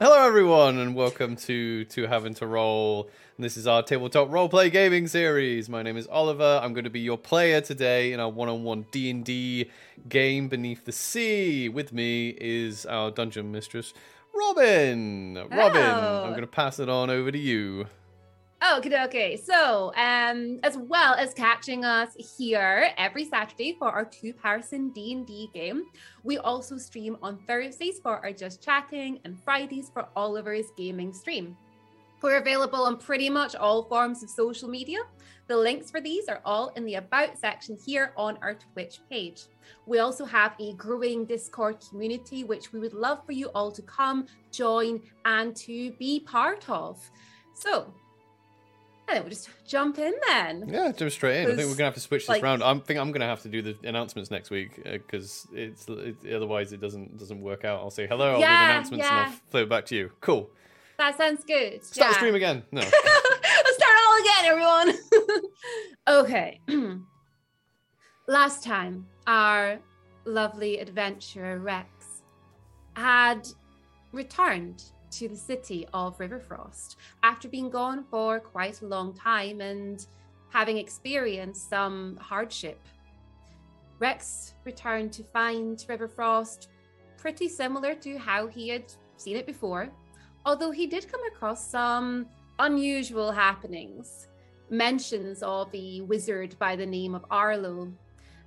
Hello, everyone, and welcome to to having to roll. And this is our tabletop roleplay gaming series. My name is Oliver. I'm going to be your player today in our one-on-one D and D game Beneath the Sea. With me is our dungeon mistress, Robin. Robin, I'm going to pass it on over to you. Okay, okay. So, um, as well as catching us here every Saturday for our two-person D and D game, we also stream on Thursdays for our Just Chatting and Fridays for Oliver's gaming stream. We're available on pretty much all forms of social media. The links for these are all in the About section here on our Twitch page. We also have a growing Discord community, which we would love for you all to come, join, and to be part of. So, and we'll just jump in then. Yeah, jump straight in. I think we're gonna have to switch this like- round. I think I'm gonna have to do the announcements next week uh, because it's it, otherwise it doesn't doesn't work out. I'll say hello, I'll do the Yeah, announcements, and. I'll flip it back to you. Cool. That sounds good. Start the stream again. No. Let's start all again, everyone. okay. Last time, our lovely adventurer Rex had returned to the city of Riverfrost after being gone for quite a long time and having experienced some hardship. Rex returned to find Riverfrost pretty similar to how he had seen it before although he did come across some unusual happenings mentions of a wizard by the name of arloe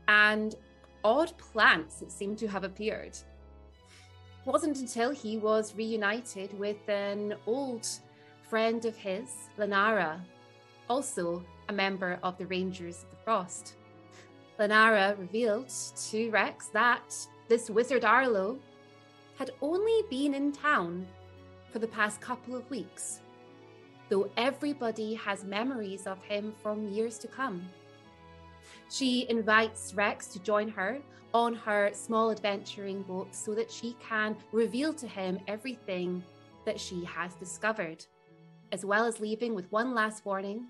and odd plants that seemed to have appeared wasn't until he was reunited with an old friend of his lenara also a member of the rangers of the frost lenara revealed to rex that this wizard arloe had only been in town for the past couple of weeks, though everybody has memories of him from years to come. She invites Rex to join her on her small adventuring boat so that she can reveal to him everything that she has discovered, as well as leaving with one last warning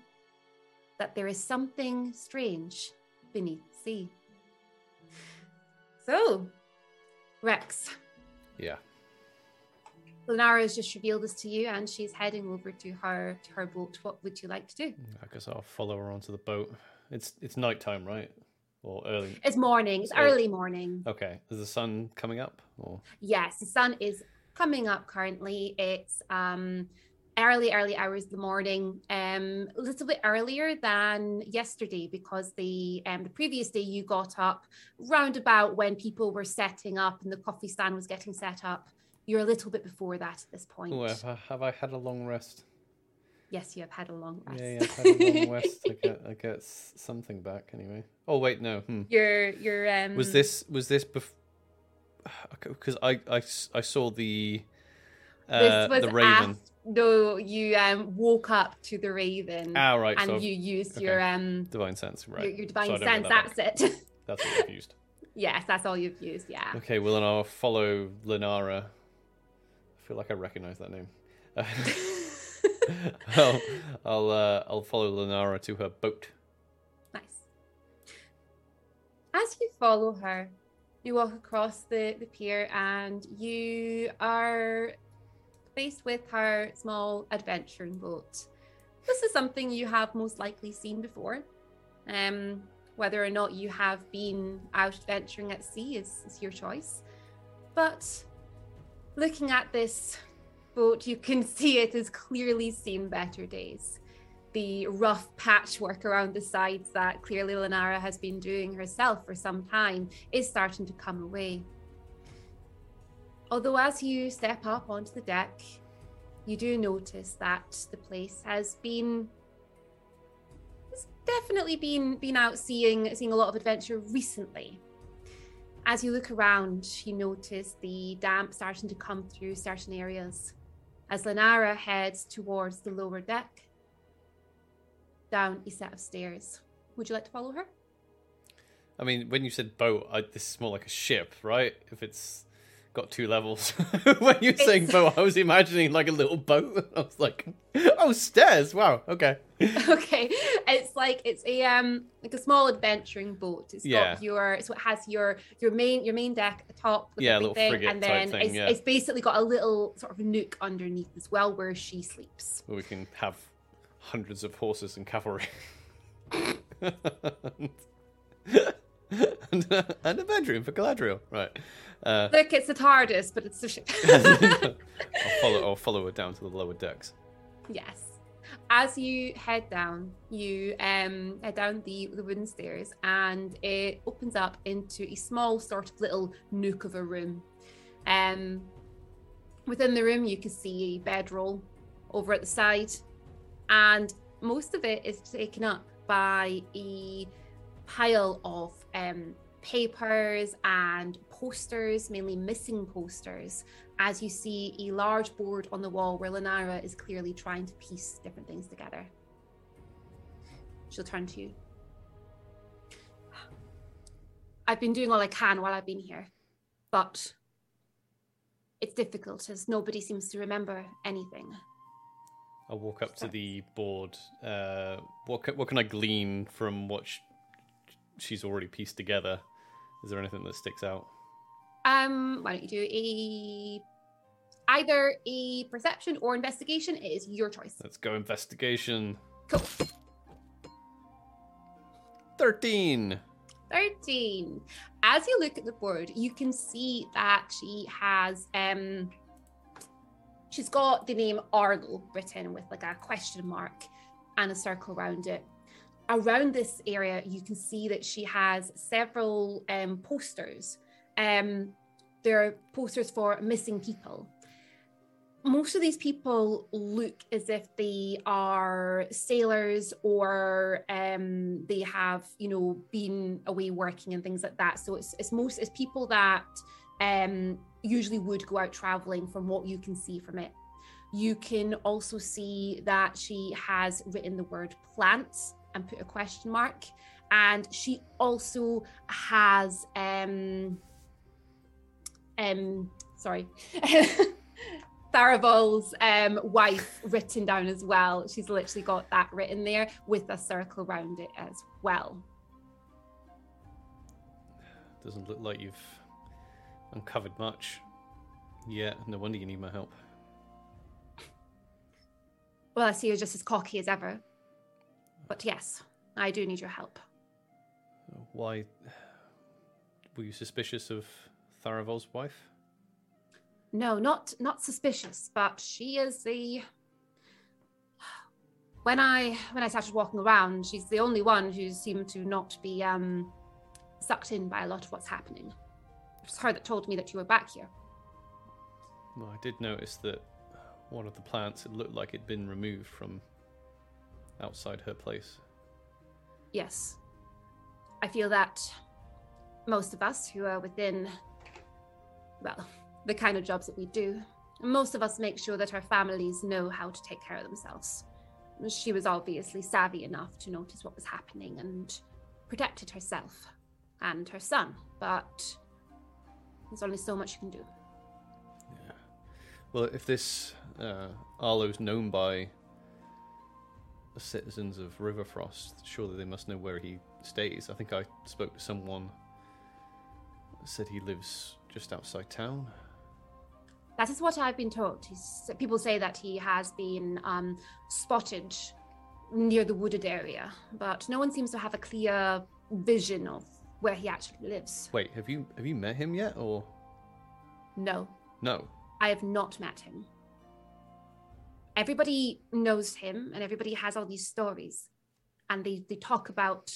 that there is something strange beneath the sea. So, Rex, yeah. Lenara has just revealed this to you, and she's heading over to her to her boat. What would you like to do? I guess I'll follow her onto the boat. It's it's nighttime, right? Or early. It's morning. It's early morning. Okay. Is the sun coming up? Or Yes, the sun is coming up currently. It's um early, early hours of the morning. Um, a little bit earlier than yesterday because the um the previous day you got up round about when people were setting up and the coffee stand was getting set up. You're a little bit before that at this point. oh, have, I, have I had a long rest? Yes, you have had a long rest. Yeah, yeah, I've had a long rest. I get I get something back anyway. Oh wait, no. Hmm. You're you're um Was this was this bef- because I, I I saw the uh, this was the raven. af- no, you um woke up to the raven Ah, right. and so you used okay. your um divine sense, right? your, your divine So sense. that That's it. That's what you've used. yes, that's all you've used. Yeah. Okay, well then I'll follow Lenara. I feel like I recognize that name. I'll I'll uh, I'll follow Lenara to her boat. Nice. As you follow her, you walk across the, the pier and you are faced with her small adventuring boat. This is something you have most likely seen before. Um, whether or not you have been out adventuring at sea is, is your choice. But looking at this boat, you can see it has clearly seen better days the rough patchwork around the sides that clearly Lenara has been doing herself for some time is starting to come away. Although, as you step up onto the deck, you do notice that the place has been has definitely been been out seeing seeing a lot of adventure recently. As you look around, you notice the damp starting to come through certain areas. As Lenara heads towards the lower deck, down a set of stairs. Would you like to follow her? I mean, when you said boat, I, this is more like a ship, right? If it's got two levels. when you're saying boat, I was imagining like a little boat. I was like, oh, stairs. Wow. Okay. okay it's like it's a um like a small adventuring boat It's Yeah. got your so it has your your main your main deck at the top with Yeah, a little everything frigate and then thing, it's, yeah. it's basically got a little sort of nook underneath as well where she sleeps Where we can have hundreds of horses and cavalry. And, uh, and a bedroom for Galadriel. Right. Uh, look it's the tardis but it's the ship I'll follow. I'll follow her down to the lower decks. yes as you head down you um head down the the wooden stairs and it opens up into a small sort of little nook of a room um within the room you can see a bedroll over at the side and most of it is taken up by a pile of um, papers and posters, mainly missing posters, as you see a large board on the wall where Lenara is clearly trying to piece different things together. She'll turn to you. I've been doing all I can while I've been here, but it's difficult as nobody seems to remember anything. I'll walk up to the board. Uh, what can, what can I glean from what sh- she's already pieced together? Is there anything that sticks out? Um, why don't you do a either a perception or investigation? It is your choice. Let's go investigation. Cool. Thirteen. 13. As you look at the board, you can see that she has um she's got the name Arloe written with like a question mark and a circle around it. Around this area, you can see that she has several um posters. Um there are posters for missing people. Most of these people look as if they are sailors or um, they have, you know, been away working and things like that. So it's, it's most it's people that um, usually would go out traveling from what you can see from it. You can also see that she has written the word plants and put a question mark. And she also has um um sorry. Tharavol's um, wife written down as well. She's literally got that written there with a circle around it as well. Doesn't look like you've uncovered much. Yeah, no wonder you need my help. Well, I see you're just as cocky as ever. But yes, I do need your help. Why were you suspicious of Tharavol's wife? No, not not suspicious, but she is the when I when I started walking around, she's the only one who seemed to not be um sucked in by a lot of what's happening. It was her that told me that you were back here. Well, I did notice that one of the plants it looked like it'd been removed from outside her place. Yes. I feel that most of us who are within, well, the kind of jobs that we do, most of us make sure that our families know how to take care of themselves. She was obviously savvy enough to notice what was happening and protected herself and her son, but there's only so much you can do. Yeah. Well, if this uh, Arloe's known by the citizens of Riverfrost, surely they must know where he stays. I think I spoke to someone said he lives just outside town. That is what I've been told. He's, people say that he has been um, spotted near the wooded area, but no one seems to have a clear vision of where he actually lives. Wait, have you have you met him yet, or No, no? I have not met him. Everybody knows him, and everybody has all these stories, and they, they talk about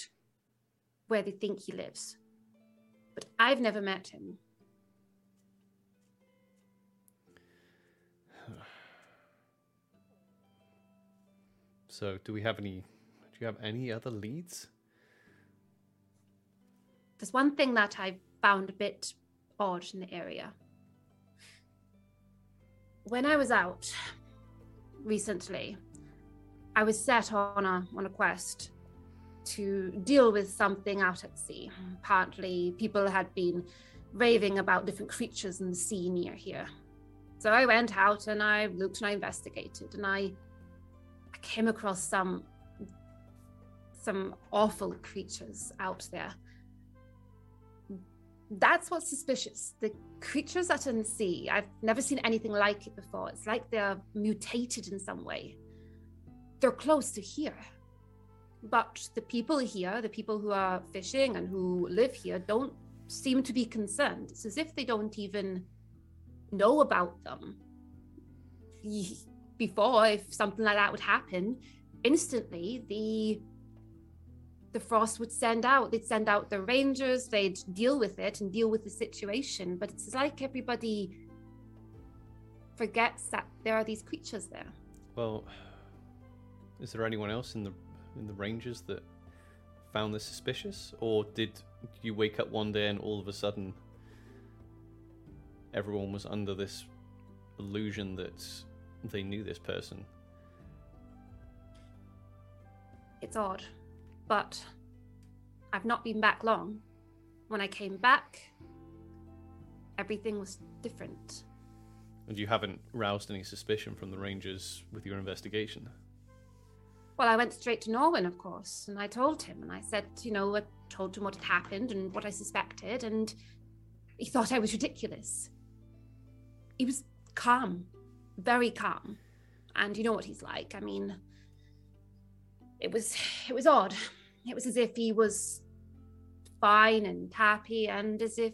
where they think he lives. But I've never met him. So, do we have any? Do you have any other leads? There's one thing that I found a bit odd in the area. When I was out recently, I was set on a on a quest to deal with something out at sea. Partly, people had been raving about different creatures in the sea near here. So I went out and I looked and I investigated and I, I came across some some awful creatures out there. That's what's suspicious. The creatures that are in the sea, I've never seen anything like it before. It's like they're mutated in some way. They're close to here. But the people here, the people who are fishing and who live here, don't seem to be concerned. It's as if they don't even know about them. Before, if something like that would happen, instantly the the frost would send out they'd send out the rangers they'd deal with it and deal with the situation. But it's like everybody forgets that there are these creatures there. Well, is there anyone else in the in the Rangers that found this suspicious, or did you wake up one day and all of a sudden everyone was under this illusion that they knew this person? it's odd but i've not been back long when i came back everything was different And you haven't roused any suspicion from the Rangers with your investigation? Well, I went straight to Norwin, of course, and I told him, and I said, you know, I told him what had happened and what I suspected, and he thought I was ridiculous. He was calm, very calm, and you know what he's like. I mean, it was it was odd. It was as if he was fine and happy, and as if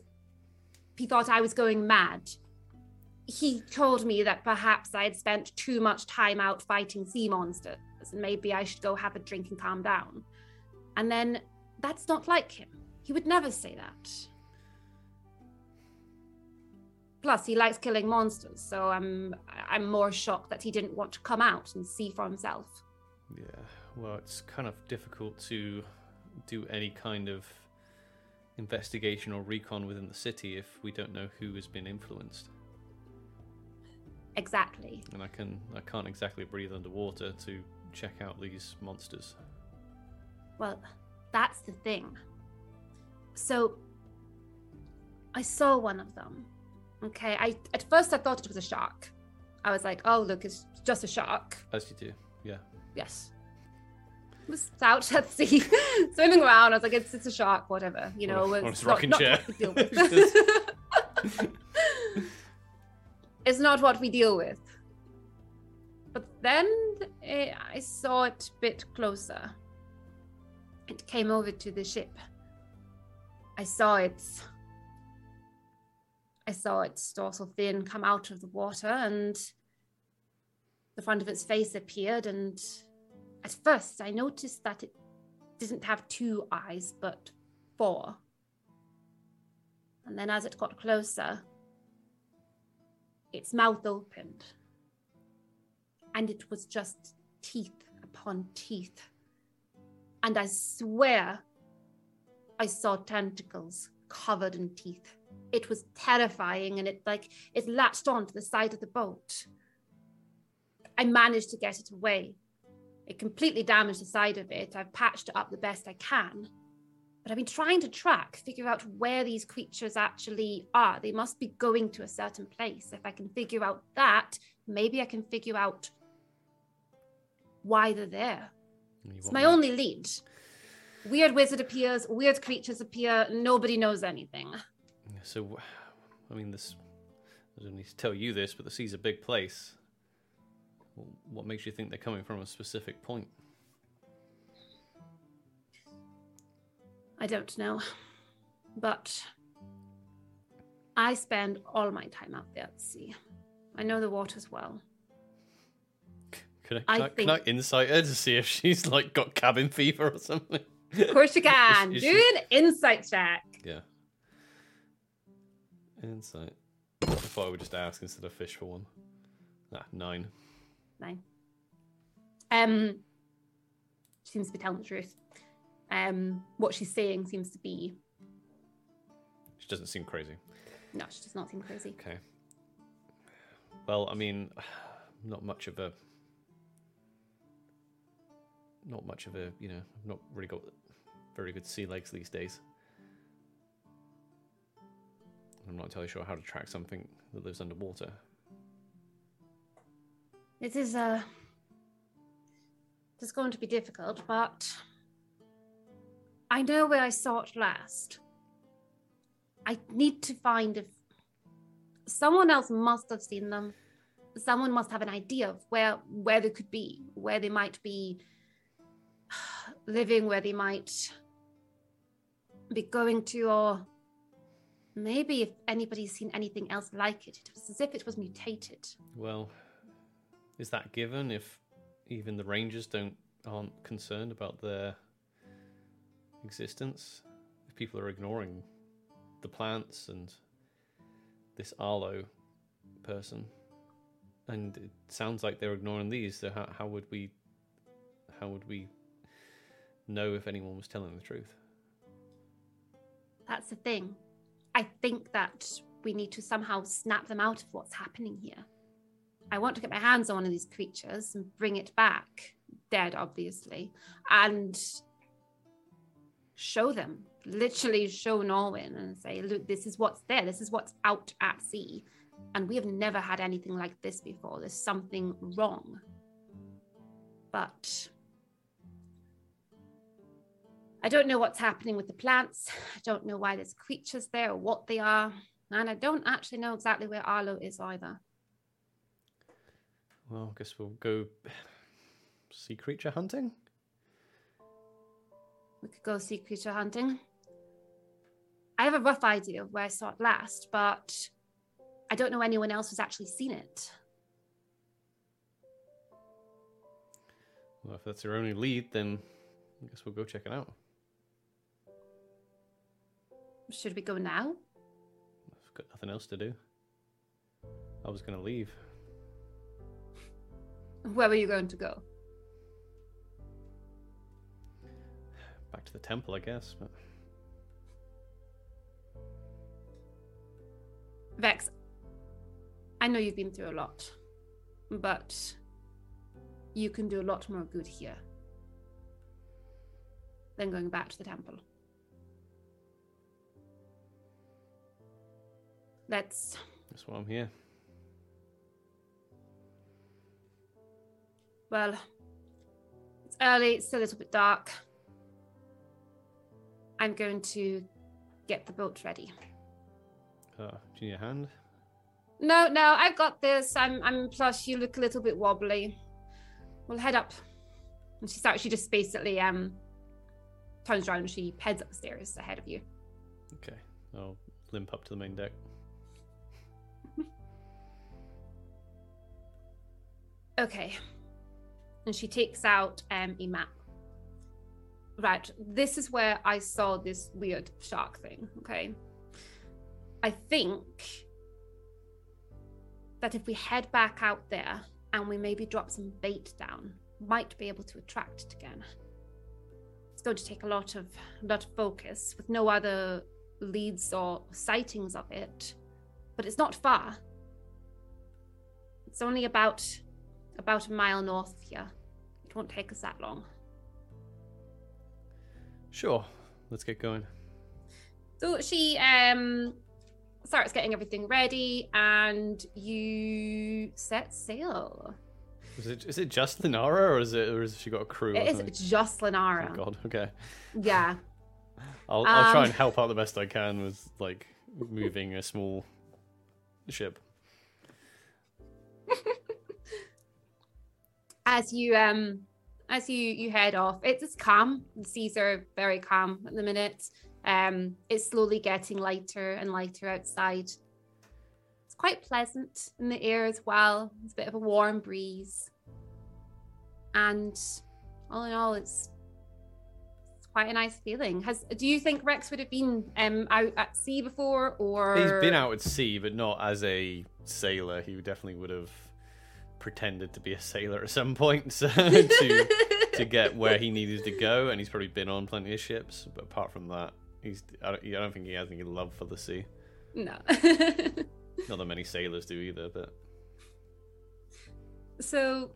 he thought I was going mad. He told me that perhaps I had spent too much time out fighting sea monsters and maybe I should go have a drink and calm down. And then that's not like him. He would never say that. Plus, he likes killing monsters, so I'm I'm more shocked that he didn't want to come out and see for himself. Yeah, well, it's kind of difficult to do any kind of investigation or recon within the city if we don't know who has been influenced. Exactly. And I can I can't exactly breathe underwater to check out these monsters. Well, that's the thing. So I saw one of them. Okay, I at first I thought it was a shark. I was like, "Oh, look, it's just a shark." As you do, yeah. Yes. It was out at sea, swimming around. I was like, "It's it's a shark, whatever." You know, it's rocking not chair. what we deal with. it's not what we deal with. But then eh, I saw it a bit closer. It came over to the ship. I saw its. I saw its dorsal fin come out of the water, and the front of its face appeared. And at first, I noticed that it didn't have two eyes, but four. And then, as it got closer, its mouth opened, and it was just teeth upon teeth. And I swear I saw tentacles covered in teeth. It was terrifying, and it like it latched onto the side of the boat. I managed to get it away. It completely damaged the side of it. I've patched it up the best I can. But I've been trying to track, figure out where these creatures actually are. They must be going to a certain place. If I can figure out that, maybe I can figure out why they're there. It's my that? only lead. Weird wizard appears, weird creatures appear, nobody knows anything. So, I mean, this. I don't need to tell you this, but the sea's a big place. What makes you think they're coming from a specific point? I don't know. But I spend all my time out there at sea. I know the waters well. Can I, I can I, can I insight her to see if she's like got cabin fever or something? Of course you can. Is- Do an insight check. Yeah. Insight. I thought I would just ask instead of fish for one. Ah, nine. Nine. Um, she seems to be telling the truth. Um, what she's saying seems to be She doesn't seem crazy. no, she does not seem crazy. Okay. Well, I mean, not much of a. Not much of a, you know, I've not really got very good sea legs these days. I'm not entirely sure how to track something that lives underwater. It is uh it's going to be difficult, but I know where I saw it last. I need to find if someone else must have seen them. Someone must have an idea of where where they could be, where they might be living, where they might be going to, or maybe if anybody's seen anything else like it. It was as if it was mutated. Well, is that given if even the rangers don't aren't concerned about their existence? If people are ignoring the plants and this Arloe person, and it sounds like they're ignoring these. So how how would we how would we know if anyone was telling the truth? That's the thing. I think that we need to somehow snap them out of what's happening here. I want to get my hands on one of these creatures and bring it back, dead, obviously, and show them, literally show Norwin and say, look, this is what's there. This is what's out at sea. And we have never had anything like this before. There's something wrong. But I don't know what's happening with the plants. I don't know why there's creatures there or what they are. And I don't actually know exactly where Arloe is either. Well, I guess we'll go sea creature hunting. We could go sea creature hunting. I have a rough idea of where I saw it last, but I don't know anyone else who's actually seen it. Well, if that's your only lead, then I guess we'll go check it out. Should we go now? I've got nothing else to do. I was going to leave. Where were you going to go? Back to the temple, I guess. But Vex, I know you've been through a lot, but you can do a lot more good here than going back to the temple. Let's that's why I'm here. Well, it's early, it's still a little bit dark. I'm going to get the boat ready. Uh, do you need a hand? No, no, I've got this. I'm I'm plus you look a little bit wobbly. We'll head up. And she starts she just basically um turns around and she heads upstairs ahead of you. Okay, I'll limp up to the main deck. Okay. And she takes out um, a map. Right, this is where I saw this weird shark thing. Okay. I think that if we head back out there and we maybe drop some bait down, might be able to attract it again. It's going to take a lot of lot of focus with no other leads or sightings of it, but it's not far. It's only about about a mile north of here. Won't take us that long. Sure, let's get going. So she um starts getting everything ready and you set sail. Is it is it just Lenara or is it or has she got a crew? It is just Lenara. Oh God. Okay. Yeah. I'll I'll try Um, and help out the best I can with like moving a small ship. As you um as you you head off, it's, calm. The seas are very calm at the minute. Um it's slowly getting lighter and lighter outside. It's quite pleasant in the air as well. It's a bit of a warm breeze. And all in all it's it's quite a nice feeling. Has do you think Rex would have been um out at sea before or He's been out at sea, but not as a sailor. He definitely would have pretended to be a sailor at some point so, to to get where he needed to go, and he's probably been on plenty of ships. But apart from that, he's I don't, I don't think he has any love for the sea. No. Not that many sailors do either, but so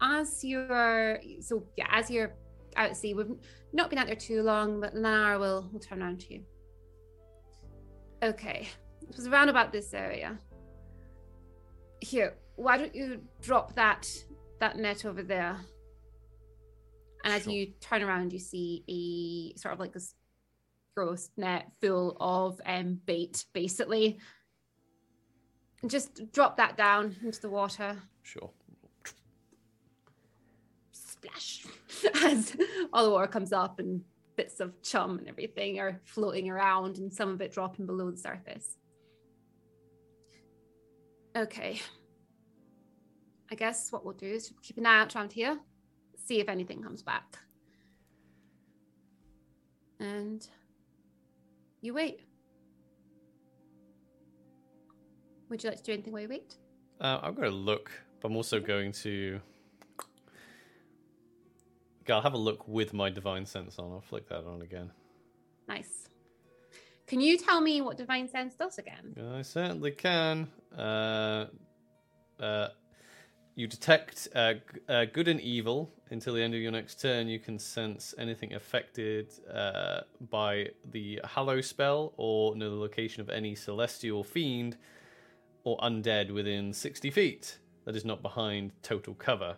as you're so yeah as you're out at sea we've not been out there too long but Lenara will will turn around to you Okay, it was around about this area. Here, why don't you drop that that net over there? And as Sure. you turn around, you see a sort of like this gross net full of um, bait, basically. And just drop that down into the water. Sure. Splash! As all the water comes up and bits of chum and everything are floating around, and some of it dropping below the surface. Okay. I guess what we'll do is keep an eye out around here, see if anything comes back. And you wait. Would you like to do anything while you wait? Uh, I'm going to look, but I'm also going to. I'll have a look with my divine sense on. I'll flick that on again. Nice. Can you tell me what divine sense does again? I certainly can. Uh, uh, you detect uh, uh, good and evil until the end of your next turn. You can sense anything affected uh, by the Hallow spell or know the location of any celestial fiend or undead within 60 feet that is not behind total cover.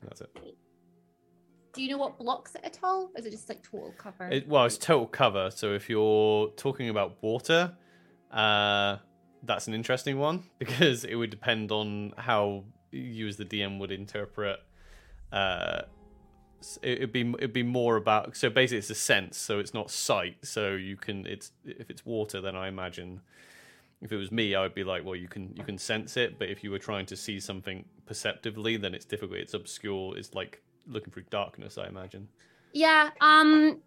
That's it. Do you know what blocks it at all? Or is it just like total cover? It, well, it's total cover. So if you're talking about water, uh, that's an interesting one because it would depend on how you as the DM would interpret. Uh, it'd be it'd be more about so basically it's a sense, so it's not sight. So you can it's if it's water, then I imagine if it was me, I would be like, well, you can you can sense it, but if you were trying to see something perceptively, then it's difficult. It's obscure. It's like looking through darkness. I imagine. Yeah, um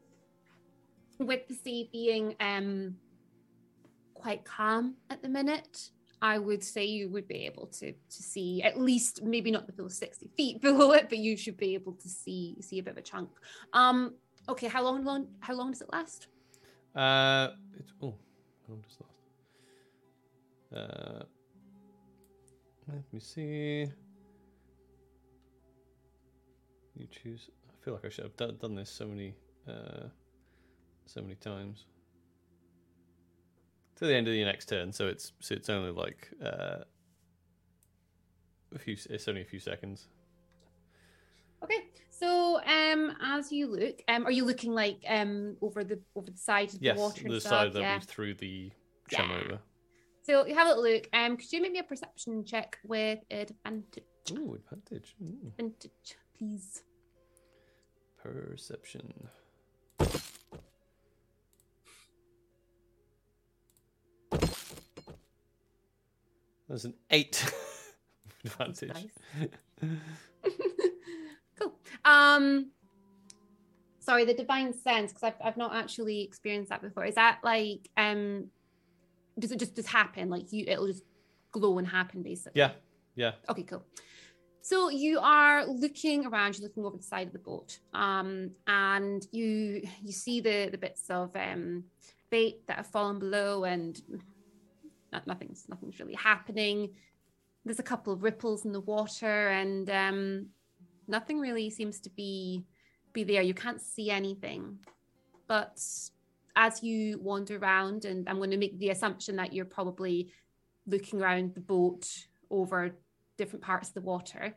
with the sea being um quite calm at the minute, I would say you would be able to to see at least maybe not the full 60 feet below it, but you should be able to see see a bit of a chunk. Um okay, how long long how long does it last? Uh, it's oh, how long does that? Uh, let me see. You choose. I feel like I should have done, done this so many, uh, so many times. To the end of your next turn, so it's so it's only like uh, a few. It's only a few seconds. Okay. So um as you look, um are you looking like um over the over the side of Yes, the water and the stuff? side that yeah. we threw the chum Yeah. over. So you have a little look. Um could you make me a perception check with advantage? Ooh, advantage. Ooh. Advantage, please. Perception. There's an eight advantage. Nice. cool. Um, sorry, the divine sense because I've I've not actually experienced that before. Is that like um, does it just just happen? Like you, it'll just glow and happen basically. Yeah, yeah. Okay, cool. So you are looking around. You're looking over the side of the boat, um, and you you see the the bits of um, bait that have fallen below, and not, nothing's nothing's really happening. There's a couple of ripples in the water, and um, nothing really seems to be be there. You can't see anything, but as you wander around, and I'm going to make the assumption that you're probably looking around the boat over different parts of the water.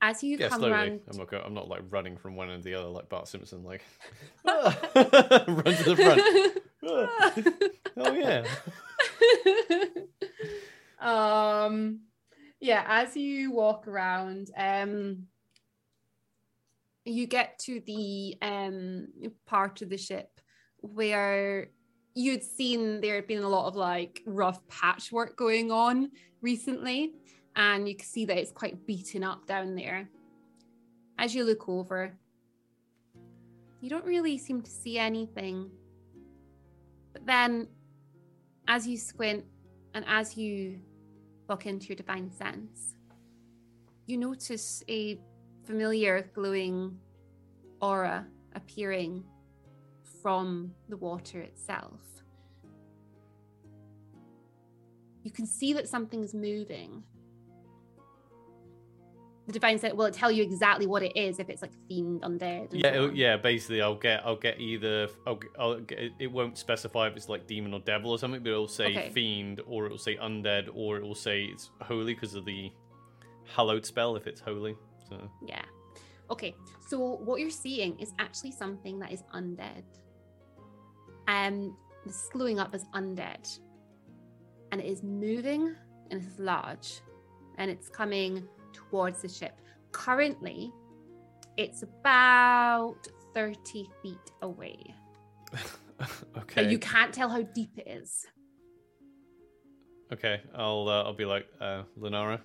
As you Yeah, come slowly. around, I'm not. Go- I'm not like running from one end to the other like Bart Simpson. Like run to the front. Ah. oh yeah. um yeah as you walk around um you get to the um part of the ship where you'd seen there had been a lot of like rough patchwork going on recently and you can see that it's quite beaten up down there as you look over you don't really seem to see anything but then as you squint and as you look into your divine sense, you notice a familiar glowing aura appearing from the water itself. You can see that something's moving. The divine sense will it tell you exactly what it is if it's like fiend undead? Yeah, so yeah. Basically, I'll get I'll get either I'll, I'll get, it won't specify if it's like demon or devil or something, but it'll say Okay. fiend or it'll say undead or it will say it's holy because of the hallowed spell if it's holy. So Yeah. Okay. So what you're seeing is actually something that is undead. Um, this is glowing up as undead, and it is moving and it's large, and it's coming towards the ship. Currently, it's about thirty feet away. okay, But you can't tell how deep it is. okay. I'll uh, I'll be like uh, Lenara.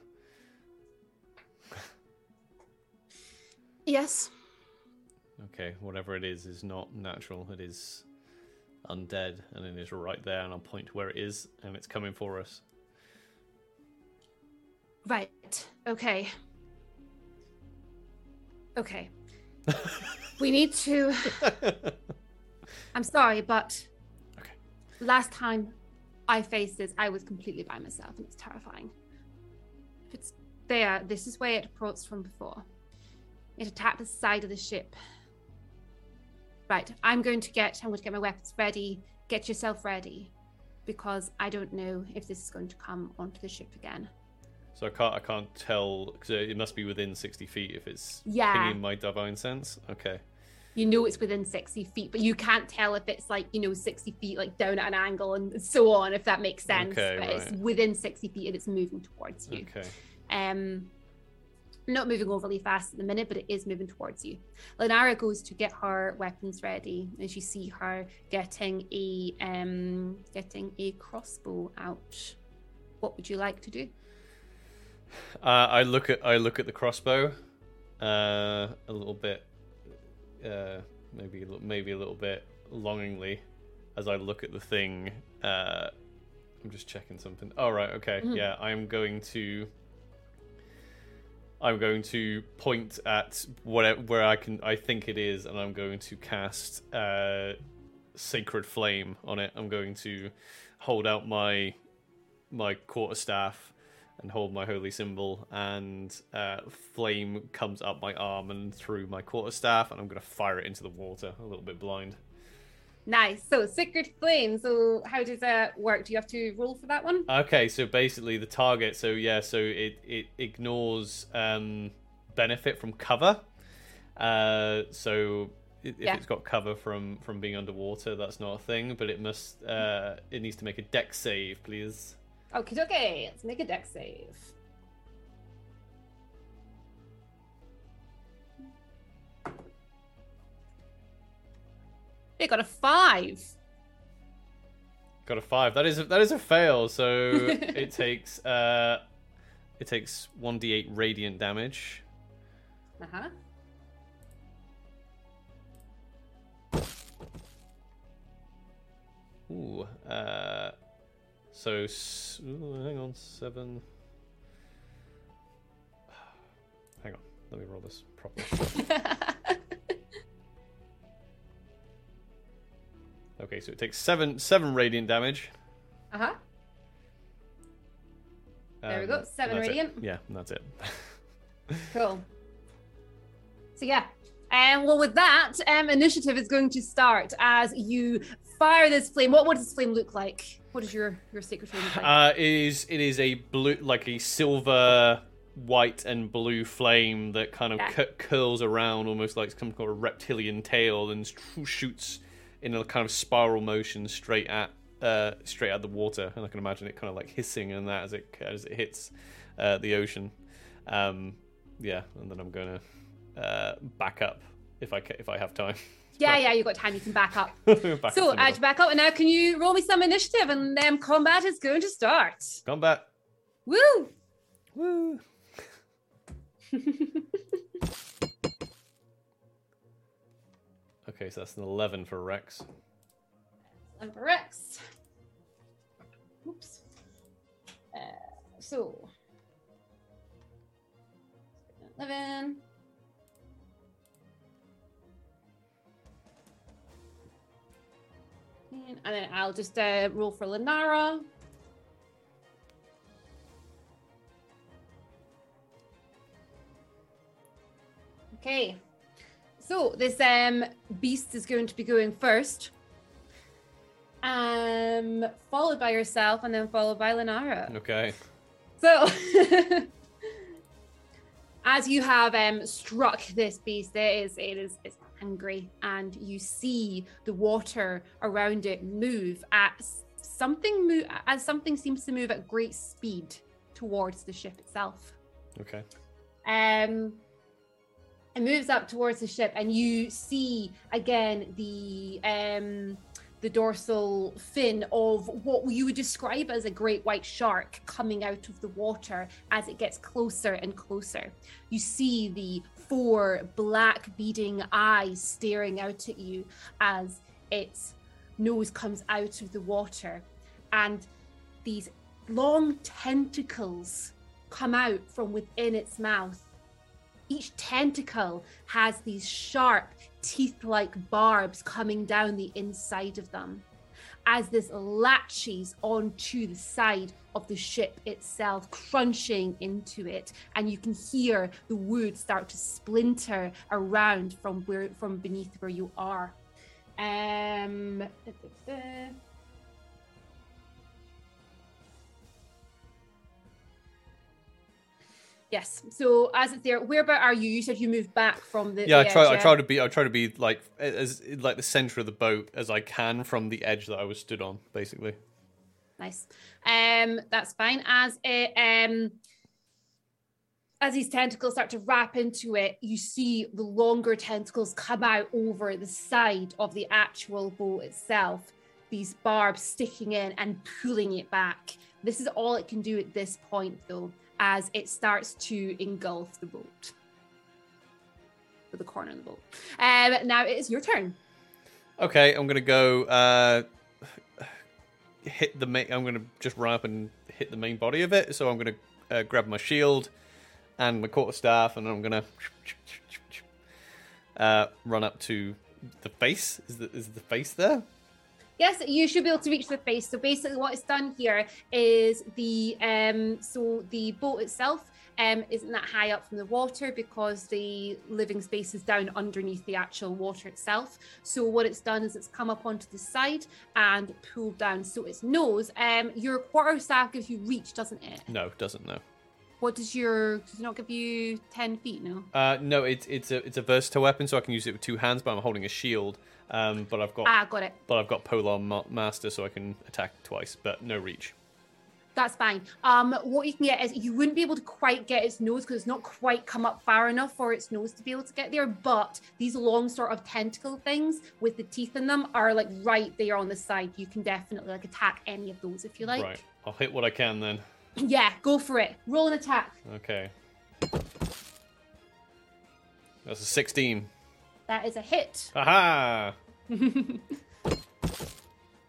Yes. Okay, whatever it is is not natural. It is undead, and it is right there. And I'll point to where it is, and it's coming for us. Right. Okay. Okay. we need to. I'm sorry, but Okay. last time I faced this, I was completely by myself, and it's terrifying. If it's there, this is where it approached from before. It attacked the side of the ship. Right, I'm going to get. I'm going to get my weapons ready. Get yourself ready, because I don't know if this is going to come onto the ship again. So I can't I can't tell because it must be within sixty feet if it's Yeah. pinging my divine sense. Okay. you know it's within 60 feet, but you can't tell if it's like, you know, 60 feet like down at an angle and so on, if that makes sense. Okay, but it's within 60 feet and it's moving towards you. Okay. Um not moving overly fast at the minute, but it is moving towards you. Lenara goes to get her weapons ready as you see her getting a um getting a crossbow out. What would you like to do? Uh, I look at I look at the crossbow, uh, a little bit, uh, maybe a maybe a little bit longingly, as I look at the thing. Uh, I'm just checking something. Oh right, okay, Mhm. yeah. I'm going to. I'm going to point at whatever where I can I think it is, and I'm going to cast uh, sacred flame on it. I'm going to hold out my my quarterstaff and hold my holy symbol, and uh, flame comes up my arm and through my quarterstaff, and I'm going to fire it into the water. A little bit blind. Nice. So sacred flame. So how does that work? Do you have to roll for that one? Okay, so basically the target. So yeah, so it it ignores um, benefit from cover. Uh, so if Yeah. it's got cover from from being underwater, that's not a thing. But it must uh, it needs to make a Dex save, please. Okay, okay. Let's make a Dex save. It got a five. Got a five. That is a, that is a fail. So it takes uh, it takes one d eight radiant damage. Uh huh. Ooh. Uh, so ooh, hang on, seven. Hang on, let me roll this properly. okay, so it takes seven seven radiant damage. uh huh. There we go, seven that's it. radiant. Yeah, that's it. Cool. So yeah. And well, with that, um, initiative is going to start as you fire this flame. What does this flame look like? What is your your sacred flame like? Uh, it is it is a blue like a silver, white and blue flame that kind of Yeah. cu- curls around almost like some kind of reptilian tail and shoots in a kind of spiral motion straight at uh, straight at the water. And I can imagine it kind of like hissing and that as it as it hits uh, the ocean. Um, yeah, and then I'm gonna uh, back up if I ca- if I have time. yeah, yeah, you got time. You can back up. back So add back up, and now can you roll me some initiative? And um, combat is going to start. combat. Woo! Woo. Okay, so that's an 11 for Rex. And for Rex. Oops. Uh, so. Eleven. And then I'll just uh, roll for Lenara. Okay. So this um beast is going to be going first. Um followed by yourself and then followed by Lenara. Okay. So as you have um struck this beast, it is it is it's angry and you see the water around it move at something move as something seems to move at great speed towards the ship itself. Okay. Um, it moves up towards the ship, and you see again the um, the dorsal fin of what you would describe as a great white shark coming out of the water as it gets closer and closer. You see the four black beading eyes staring out at you as its nose comes out of the water, and these long tentacles come out from within its mouth. Each tentacle has these sharp, teeth like barbs coming down the inside of them. As this latches onto the side of the ship itself, crunching into it, and you can hear the wood start to splinter around from where from beneath where you are. Um, da, da, da. Yes. So as it's there, where about are you? You said you moved back from the. Yeah, I try. edge, I try to be. I try to be like as like the center of the boat as I can from the edge that I was stood on, basically. Nice. Um, that's fine. As it um as these tentacles start to wrap into it, you see the longer tentacles come out over the side of the actual boat itself. These barbs sticking in and pulling it back. This is all it can do at this point, though, as it starts to engulf the boat. Or the corner of the boat. Um, now it is your turn. Okay, I'm gonna go uh, hit the main. I'm gonna just run up and hit the main body of it. So I'm gonna uh, grab my shield and my quarterstaff, and I'm gonna uh, run up to the face. Is the is the face there? Yes, you should be able to reach the face. So basically, what it's done here is the um, so the boat itself um isn't that high up from the water because the living space is down underneath the actual water itself. So what it's done is it's come up onto the side and pulled down. So its nose, um, your quarter staff gives you reach, doesn't it? No, doesn't know. What does your does it not give you ten feet? No. Uh, no, it's it's a it's a versatile weapon, so I can use it with two hands. But I'm holding a shield. Um, but I've got Ah, got it. but I've got polearm ma- master, so I can attack twice, but no reach. That's fine. Um, what you can get is you wouldn't be able to quite get its nose because it's not quite come up far enough for its nose to be able to get there. But these long sort of tentacle things with the teeth in them are like right there on the side. You can definitely like attack any of those if you like. right, I'll hit what I can then. Yeah, go for it. Roll an attack. Okay. That's a 16. That is a hit. Aha!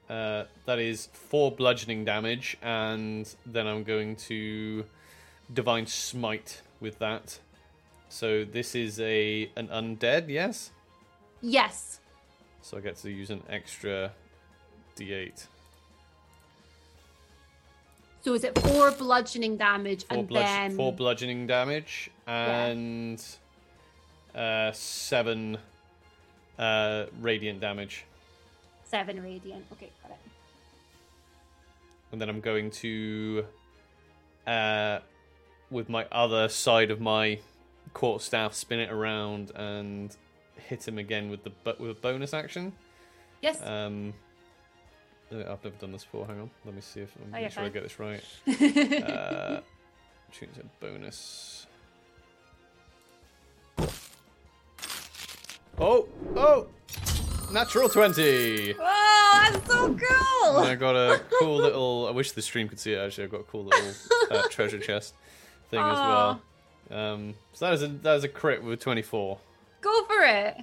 uh, that is four bludgeoning damage, and then I'm going to divine smite with that. So this is a an undead, yes. yes. So I get to use an extra d8. So is it four bludgeoning damage Four, and bludge- then four bludgeoning damage and uh, seven uh, radiant damage. seven radiant? Okay, got it. and then I'm going to, uh, with my other side of my quarter staff, spin it around and hit him again with the with a bonus action. Yes. Um, I've never done this before. Hang on, let me see if I'm Oh, sure I get this right. Uh, choose a bonus. Oh, oh, natural twenty. oh, that's so cool. And I got a cool little. I wish the stream could see it. Actually, I've got a cool little uh, treasure chest thing as well. Um, so that is a that is a crit with twenty four. Go for it.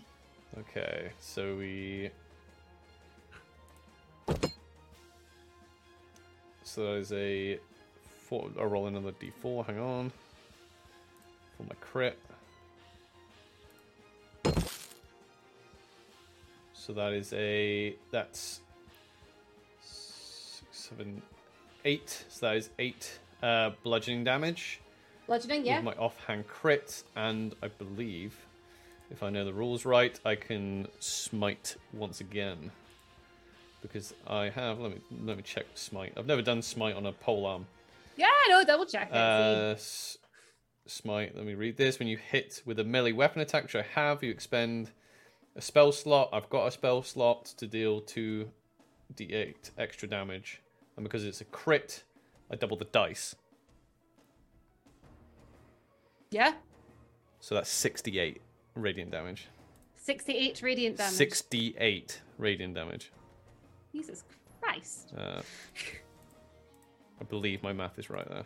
Okay, so we. So that is a four. I'll roll another d4. Hang on. For my crit. So that is a. That's. Six, seven, eight. So that is eight uh, bludgeoning damage Bludgeoning, yeah. with my offhand crit, and I believe if I know the rules right, I can smite once again. Because I have let me let me check smite. I've never done smite on a pole arm. Yeah, no, double check. Uh, s- smite. Let me read this. When you hit with a melee weapon attack, which I have, you expend a spell slot. I've got a spell slot to deal two d8 extra damage, and because it's a crit, I double the dice. yeah, So that's 68 radiant damage. 68 radiant damage. 68 radiant damage. Jesus Christ. Uh, I believe my math is right there.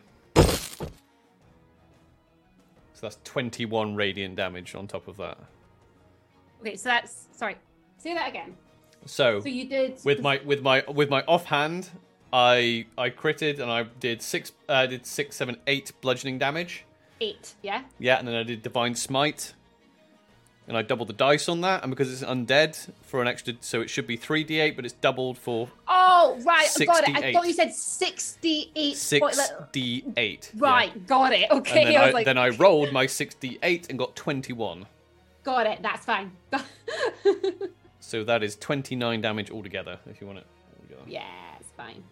So that's 21 radiant damage on top of that. Okay, so that's sorry. Say that again. So, So you did with my with my with my offhand, I I critted and I did six uh, did six seven eight bludgeoning damage. eight, yeah? Yeah, and then I did divine smite, and I double the dice on that. And because it's undead for an extra, so it should be three d eight, but it's doubled for Oh, right, I got it. I thought you said 68. six point- like- d eight. Right, got it. Okay, And then I I, like, then I rolled my 68 and got 21. got it. That's fine. So that is 29 damage altogether, if you want it. altogether. yeah, it's fine.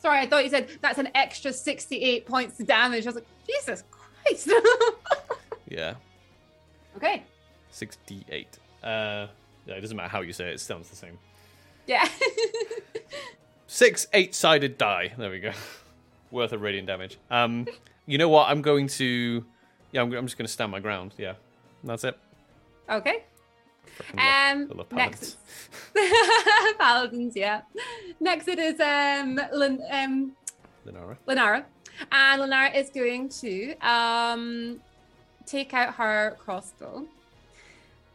Sorry, I thought you said that's an extra 68 points of damage. I was like, Jesus Christ. Yeah, okay. 68. Uh, yeah, it doesn't matter how you say it, it sounds the same. Yeah. Six eight sided die. There we go. Worth of radiant damage. Um, you know what? I'm going to. Yeah, I'm, I'm just going to stand my ground. Yeah, that's it. okay. Love- Um, love next, paladins. paladins, yeah. Next, it is um, Lin- um, Lenara. Lenara, and Lenara is going to um, take out her crossbow.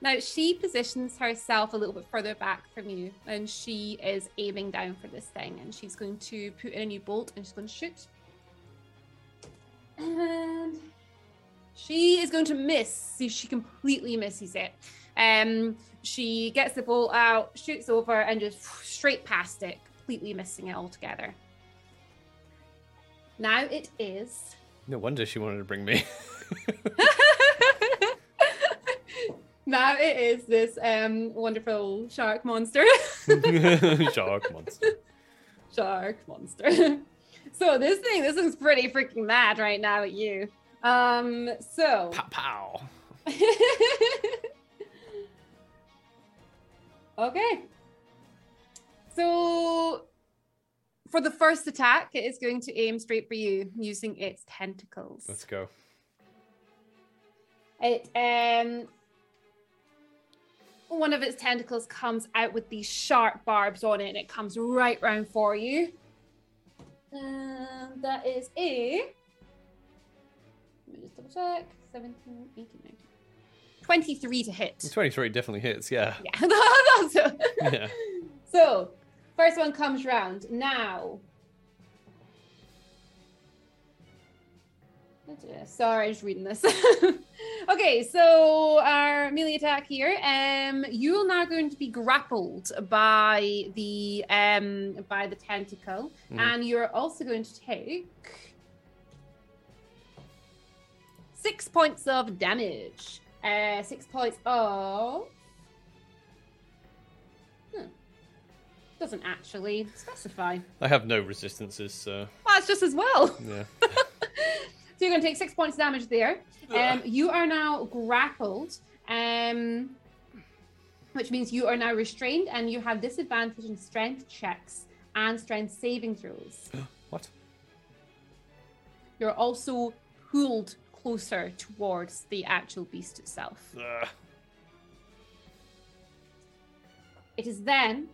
Now she positions herself a little bit further back from you, and she is aiming down for this thing, and she's going to put in a new bolt, and she's going to shoot. And she is going to miss. See, she completely misses it. Um, she gets the bolt out, shoots over, and just straight past it, completely missing it altogether. Now it is. No wonder she wanted to bring me. now it is this um wonderful shark monster. Shark monster. shark monster. so this thing, this looks pretty freaking mad right now at you. Um, so Pow pow. okay. So for the first attack, it is going to aim straight for you using its tentacles. Let's go. It um one of its tentacles comes out with these sharp barbs on it and it comes right round for you. And that is a let me just double check. 17, 18, 19. 23 to hit. 23 definitely hits, yeah. Yeah. Yeah. So, first one comes round. Now. Sorry, I was reading this. okay, so our melee attack here. Um, you are now going to be grappled by the um by the tentacle, Mhm. and you're also going to take six points of damage. Uh, six points of doesn't actually specify. I have no resistances, so Well, it's just as well. yeah. So you're going to take six points of damage there. Um, you are now grappled, um, which means you are now restrained and you have disadvantage in strength checks and strength saving throws. What? You're also pulled closer towards the actual beast itself. Ugh. It is then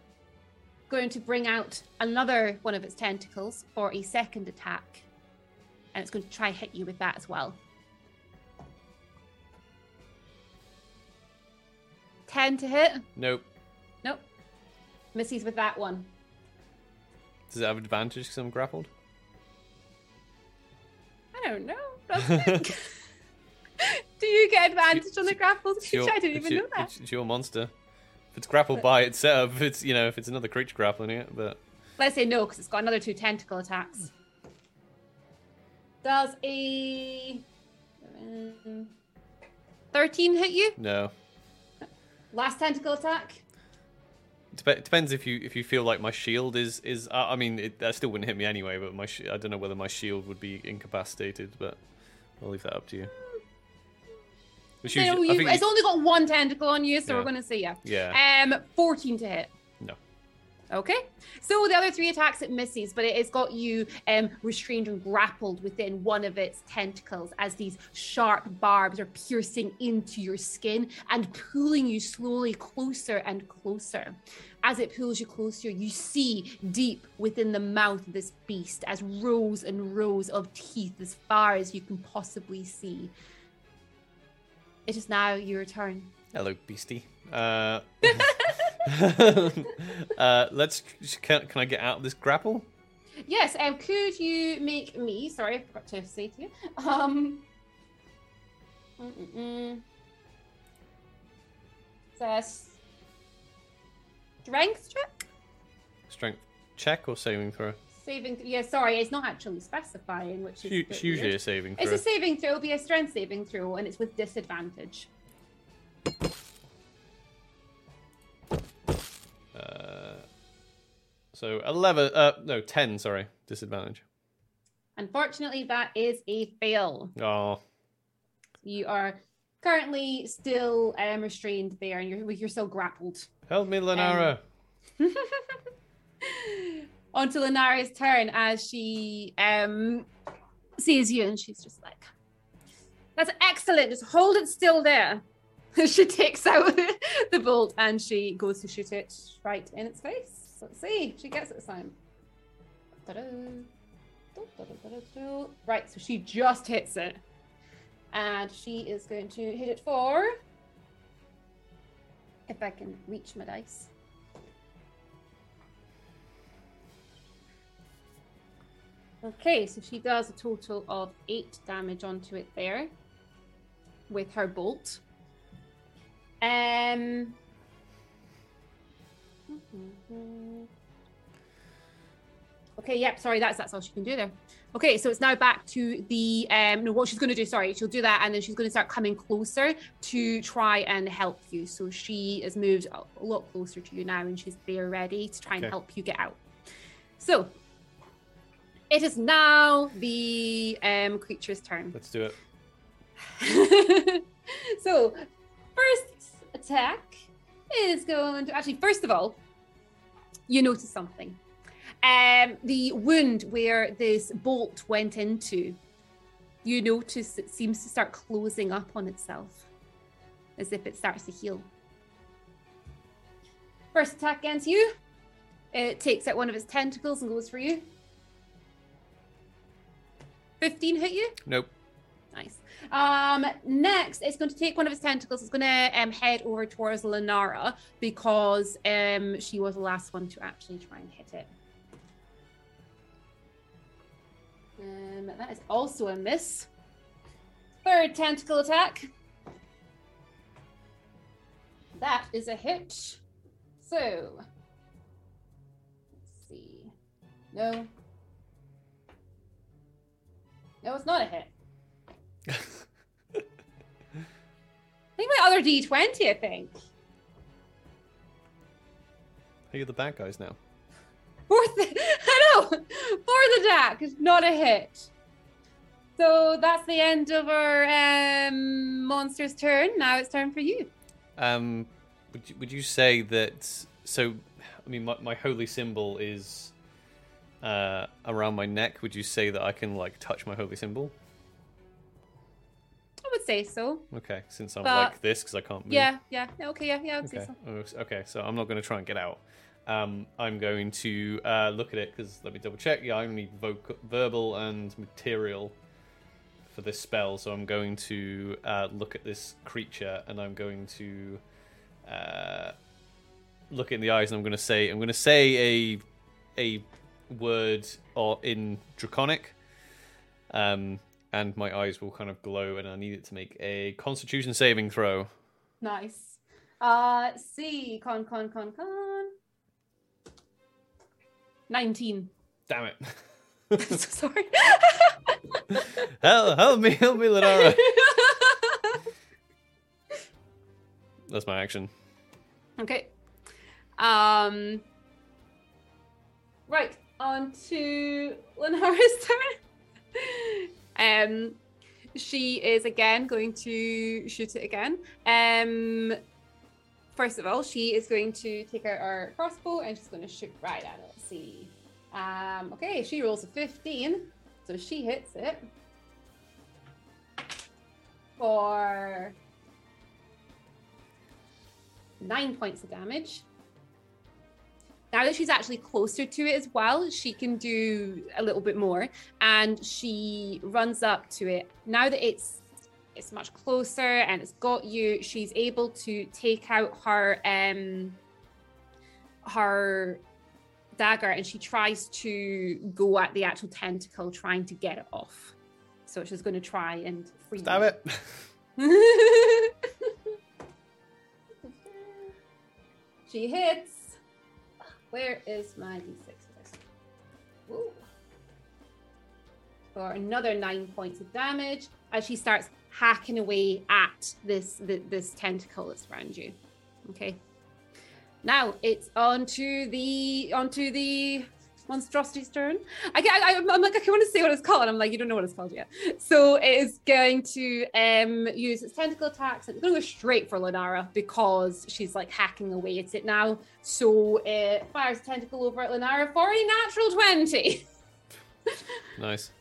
going to bring out another one of its tentacles for a second attack. And it's going to try and hit you with that as well. 10 to hit. Nope. Nope. Misses with that one. Does it have advantage because I'm grappled? I don't know. Do you get advantage on the grapples? It's your- I didn't even your- know that. It's, it's your monster. If it's grappled by itself, if it's you know if it's another creature grappling it, but Let's say no, because it's got another two tentacle attacks. Does a. um, 13 hit you. No. Last tentacle attack. Dep- depends if you if you feel like my shield is is. Uh, I mean, it, that still wouldn't hit me anyway. But my sh- I don't know whether my shield would be incapacitated. But I'll leave that up to you. It's, No, usually- I you, it's you- only got one tentacle on you, so Yeah. we're going to see yeah. yeah. Um, 14 to hit. Okay. So the other three attacks it misses, but it has got you um, restrained and grappled within one of its tentacles as these sharp barbs are piercing into your skin and pulling you slowly closer and closer. As it pulls you closer, you see deep within the mouth of this beast as rows and rows of teeth as far as you can possibly see. It is now your turn. Hello, beastie. Uh, uh, let's. Can, can I get out of this grapple? Yes, um, could you make me? Sorry, I forgot to say to you. Um, mm-mm-mm. Strength check, Strength check or saving throw? saving. yeah, sorry, it's not actually specifying, which is. a It's usually weird. a saving Throw. It's a saving throw. It'll be a strength saving throw, and it's with disadvantage. So eleven. Uh, no, ten. Sorry, disadvantage. Unfortunately, that is a fail. Oh, You are currently still um, restrained there, and you're you're still grappled. help me, Lenara. onto Lenara's turn as she um sees you and she's just like that's excellent just hold it still there she takes out the bolt and she goes to shoot it right in its face let's see. She gets it this time right so she just hits it. And she is going to hit it for if i can reach my dice. Okay, so she does a total of eight damage onto it there with her bolt. Um. Okay, yep, sorry, that's that's all she can do there. Okay, so it's now back to the um no what she's gonna do, sorry, she'll do that and then she's gonna start coming closer to try and help you. So she has moved a a lot closer to you now and she's there ready to try and Okay. help you get out. So it is now the um, creature's turn. Let's do it. so, first attack is going to actually, first of all, you notice something. Um, the wound where this bolt went into, you notice it seems to start closing up on itself as if it starts to heal. First attack against you. It takes out one of its tentacles and goes for you. 15 hit you? Nope. Nice. Um, next, it's going to take one of its tentacles. It's going to um, head over towards Lenara because um, she was the last one to actually try and hit it. Um, that is also a miss. Third tentacle attack. That is a hit. So, let's see. No. No, it's not a hit. I think my other D20, I think. Hey, you're the bad guys now. Fourth, I know. Fourth attack is not a hit. So that's the end of our um, monster's turn. Now it's time for you. Um, would you, would you say that? So, I mean, my, my holy symbol is uh, around my neck. Would you say that I can like touch my holy symbol? I would say so. Okay, since I'm But- like this because I can't move. Yeah, yeah. Okay, yeah, yeah, I would say Okay. so. Oh, Okay, so I'm not going to try and get out. Um, I'm going to uh, look at it because let me double check. Yeah, I only need voc- verbal and material for this spell, so I'm going to uh, look at this creature and I'm going to uh, look it in the eyes and I'm going to say I'm going to say a a word or in draconic. Um, and my eyes will kind of glow, and I need it to make a Constitution saving throw. Nice. Uh, C. Con, con, con, con. 19. Damn it! so sorry. help, help me, help me, Lenara. That's my action. Okay. Um. Right on to Lenara's turn. Um, she is again going to shoot it again. Um, first of all, she is going to take out her crossbow and she's going to shoot right at it. Let's see. Um, okay, she rolls a 15, so she hits it for nine points of damage. Now that she's actually closer to it as well, she can do a little bit more. And she runs up to it. Now that it's it's much closer and it's got you, she's able to take out her um her dagger and she tries to go at the actual tentacle, trying to get it off. So she's going to try and free Stab you. it. she hits. Where is my d6 list? Whoa. For another nine points of damage as she starts hacking away at this th- this tentacle that's around you. Okay. Now it's onto the onto the monstrosity's turn. I, I, I'm like, I want to say what it's called. And I'm like, you don't know what it's called yet. So it is going to um use its tentacle attacks. It's going to go straight for Lenara because she's like hacking away at it now. So it fires a tentacle over at Lenara for a natural 20. nice.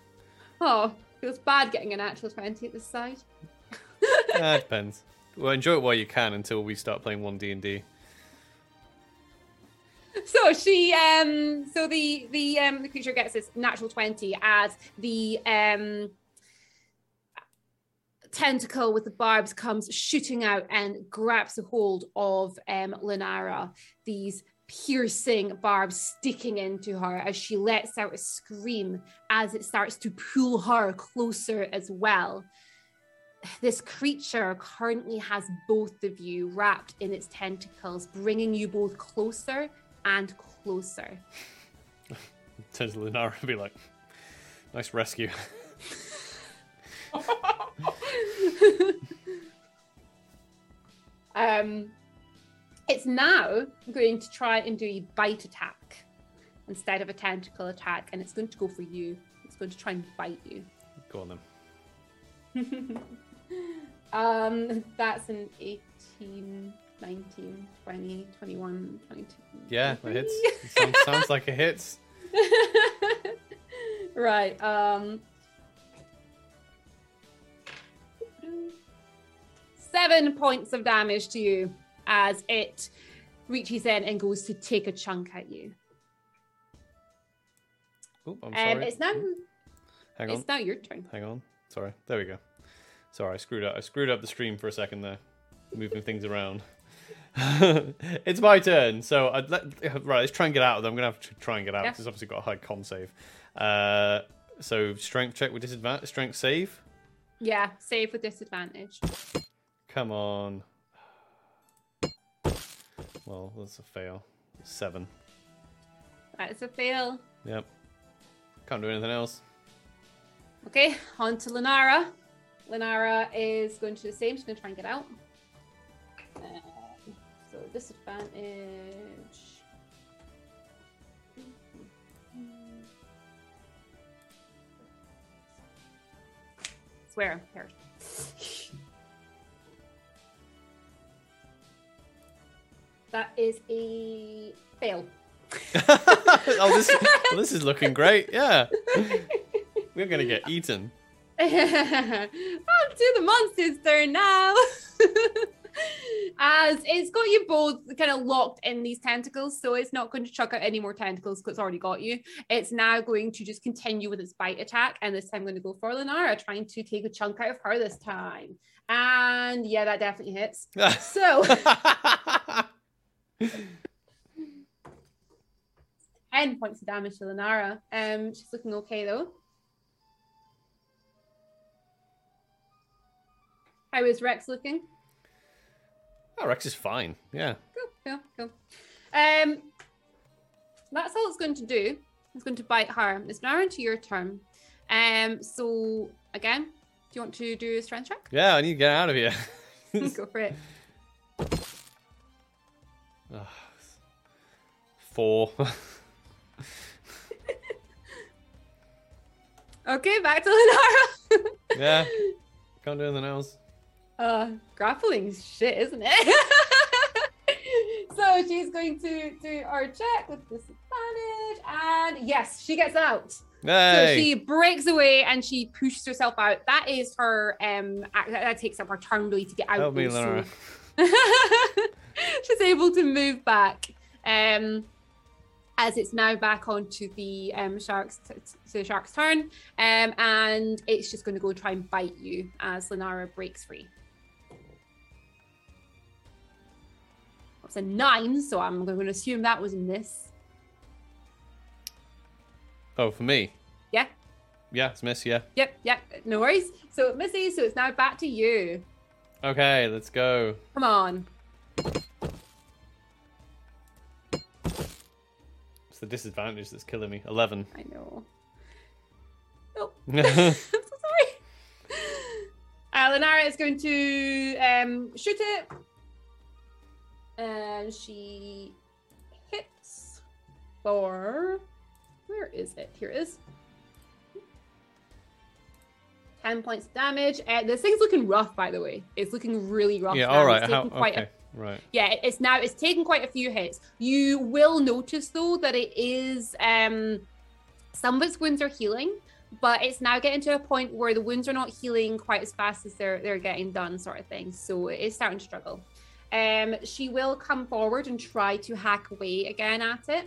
Oh, feels bad getting a natural 20 at this side. Ah, depends. Well, enjoy it while you can until we start playing one D and D. so she um so the the um the creature gets this natural 20 as the um tentacle with the barbs comes shooting out and grabs a hold of um Lenara these piercing barbs sticking into her as she lets out a scream as it starts to pull her closer as well. This creature currently has both of you wrapped in its tentacles bringing you both closer and closer Turns to Lenara and be like, "Nice rescue." um, it's now going to try and do a bite attack instead of a tentacle attack, and it's going to go for you. It's going to try and bite you. Go on then. um, that's an 18, 19, 20, 21, 22. Yeah, 23. hits. sounds, sounds like it hits. right. Um, seven points of damage to you as it reaches in and goes to take a chunk at you. Oh, I'm Um, sorry. it's now Hang on. it's now your turn. Hang on. Sorry. There we go. Sorry, I screwed up. I screwed up the stream for a second there, moving things around. it's my turn. So I'd let, right. Let's try and get out of them. I'm gonna have to try and get out because it's obviously got a high con save. Uh, so strength check with disadvantage. Strength save. Yeah, save with disadvantage. Come on. Well, that's a fail. Seven. That is a fail. Yep. Can't do anything else. Okay, on to Lenara. Lenara is going to do the same. She's going to try and get out. So disadvantage. Swear, here. That is a fail. oh, this, well, this is looking great. Yeah. We're gonna get eaten. On to the monster's turn now. As it's got you both kind of locked in these tentacles, so it's not going to chuck out any more tentacles because it's already got you. It's now going to just continue with its bite attack, and this time going to go for Lenara, trying to take a chunk out of her this time. And yeah, that definitely hits. So 10 points of damage to Lenara. Um, she's looking okay though. How is Rex looking? Oh, Rex is fine. Yeah. Cool, cool, cool. Um, that's all it's going to do. It's going to bite her. It's now into your turn. Um, so again, do you want to do a strength check? Yeah, I need to get out of here. Go for it. Ugh. Four. Okay, back to Lenara. yeah. Can't do anything else. Uh, grappling's shit, isn't it? so she's going to do our check with disadvantage, and yes, she gets out. So she breaks away and she pushes herself out. That is her. Um, that, that takes up her turn really to get out. Help me, Laura. she's able to move back. Um, as it's now back onto the um sharks t- to the shark's turn, um, and it's just going to go try and bite you as Lenara breaks free. A nine, so I'm going to assume that was a miss. Oh, for me. Yeah. Yeah, it's miss. Yeah. Yep, yep, no worries. So it misses, so it's now back to you. Okay, let's go. Come on. It's the disadvantage that's killing me. Eleven. I know. Nope. I'm so sorry. Uh, Lenara is going to um, shoot it. And she hits for. Where is it? Here it is. 10 points of damage. Uh, this thing's looking rough, by the way. It's looking really rough. yeah. now. All right. How? quite a Right. yeah it's now it's taken quite a few hits you will notice though that it is um some of its wounds are healing but it's now getting to a point where the wounds are not healing quite as fast as they're they're getting done sort of thing so it is starting to struggle um she will come forward and try to hack away again at it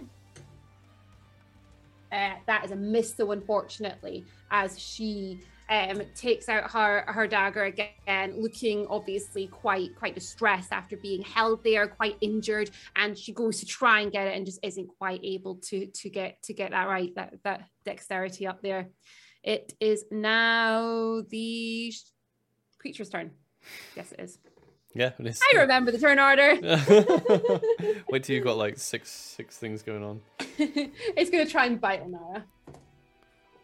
uh, that is a miss though unfortunately as she um, takes out her her dagger again, looking obviously quite quite distressed after being held there, quite injured, and she goes to try and get it and just isn't quite able to to get to get that right that that dexterity up there. It is now the creature's turn. Yes, it is. Yeah. It is. I remember the turn order. Wait till you've got like six six things going on. it's gonna try and bite Onara.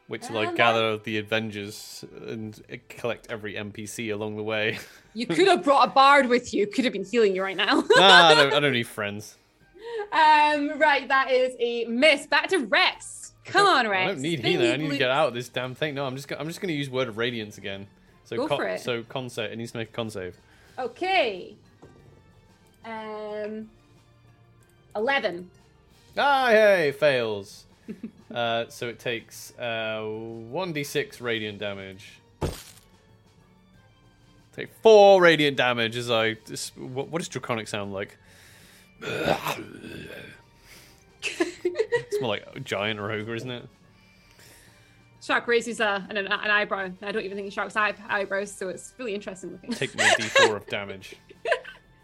Wait till I gather the Avengers and collect every NPC along the way. You could have brought a bard with you. Could have been healing you right now. nah, I don't, I don't need friends. Um, right, that is a miss. Back to Rex. Come on, Rex. I don't need Spin healer. I need to get out of this damn thing. No, I'm just. go- I'm just going to use Word of Radiance again. So Go con- for it. So con save. It needs to make a con save. Okay. Um, eleven. Ah, hey, fails. uh, so it takes uh, 1d6 radiant damage. Take 4 radiant damage as I. This, what, what does Draconic sound like? it's more like a giant or ogre, isn't it? Shark raises a, an, an eyebrow. I don't even think sharks have eyebrows, so it's really interesting looking. Take my d4 of damage.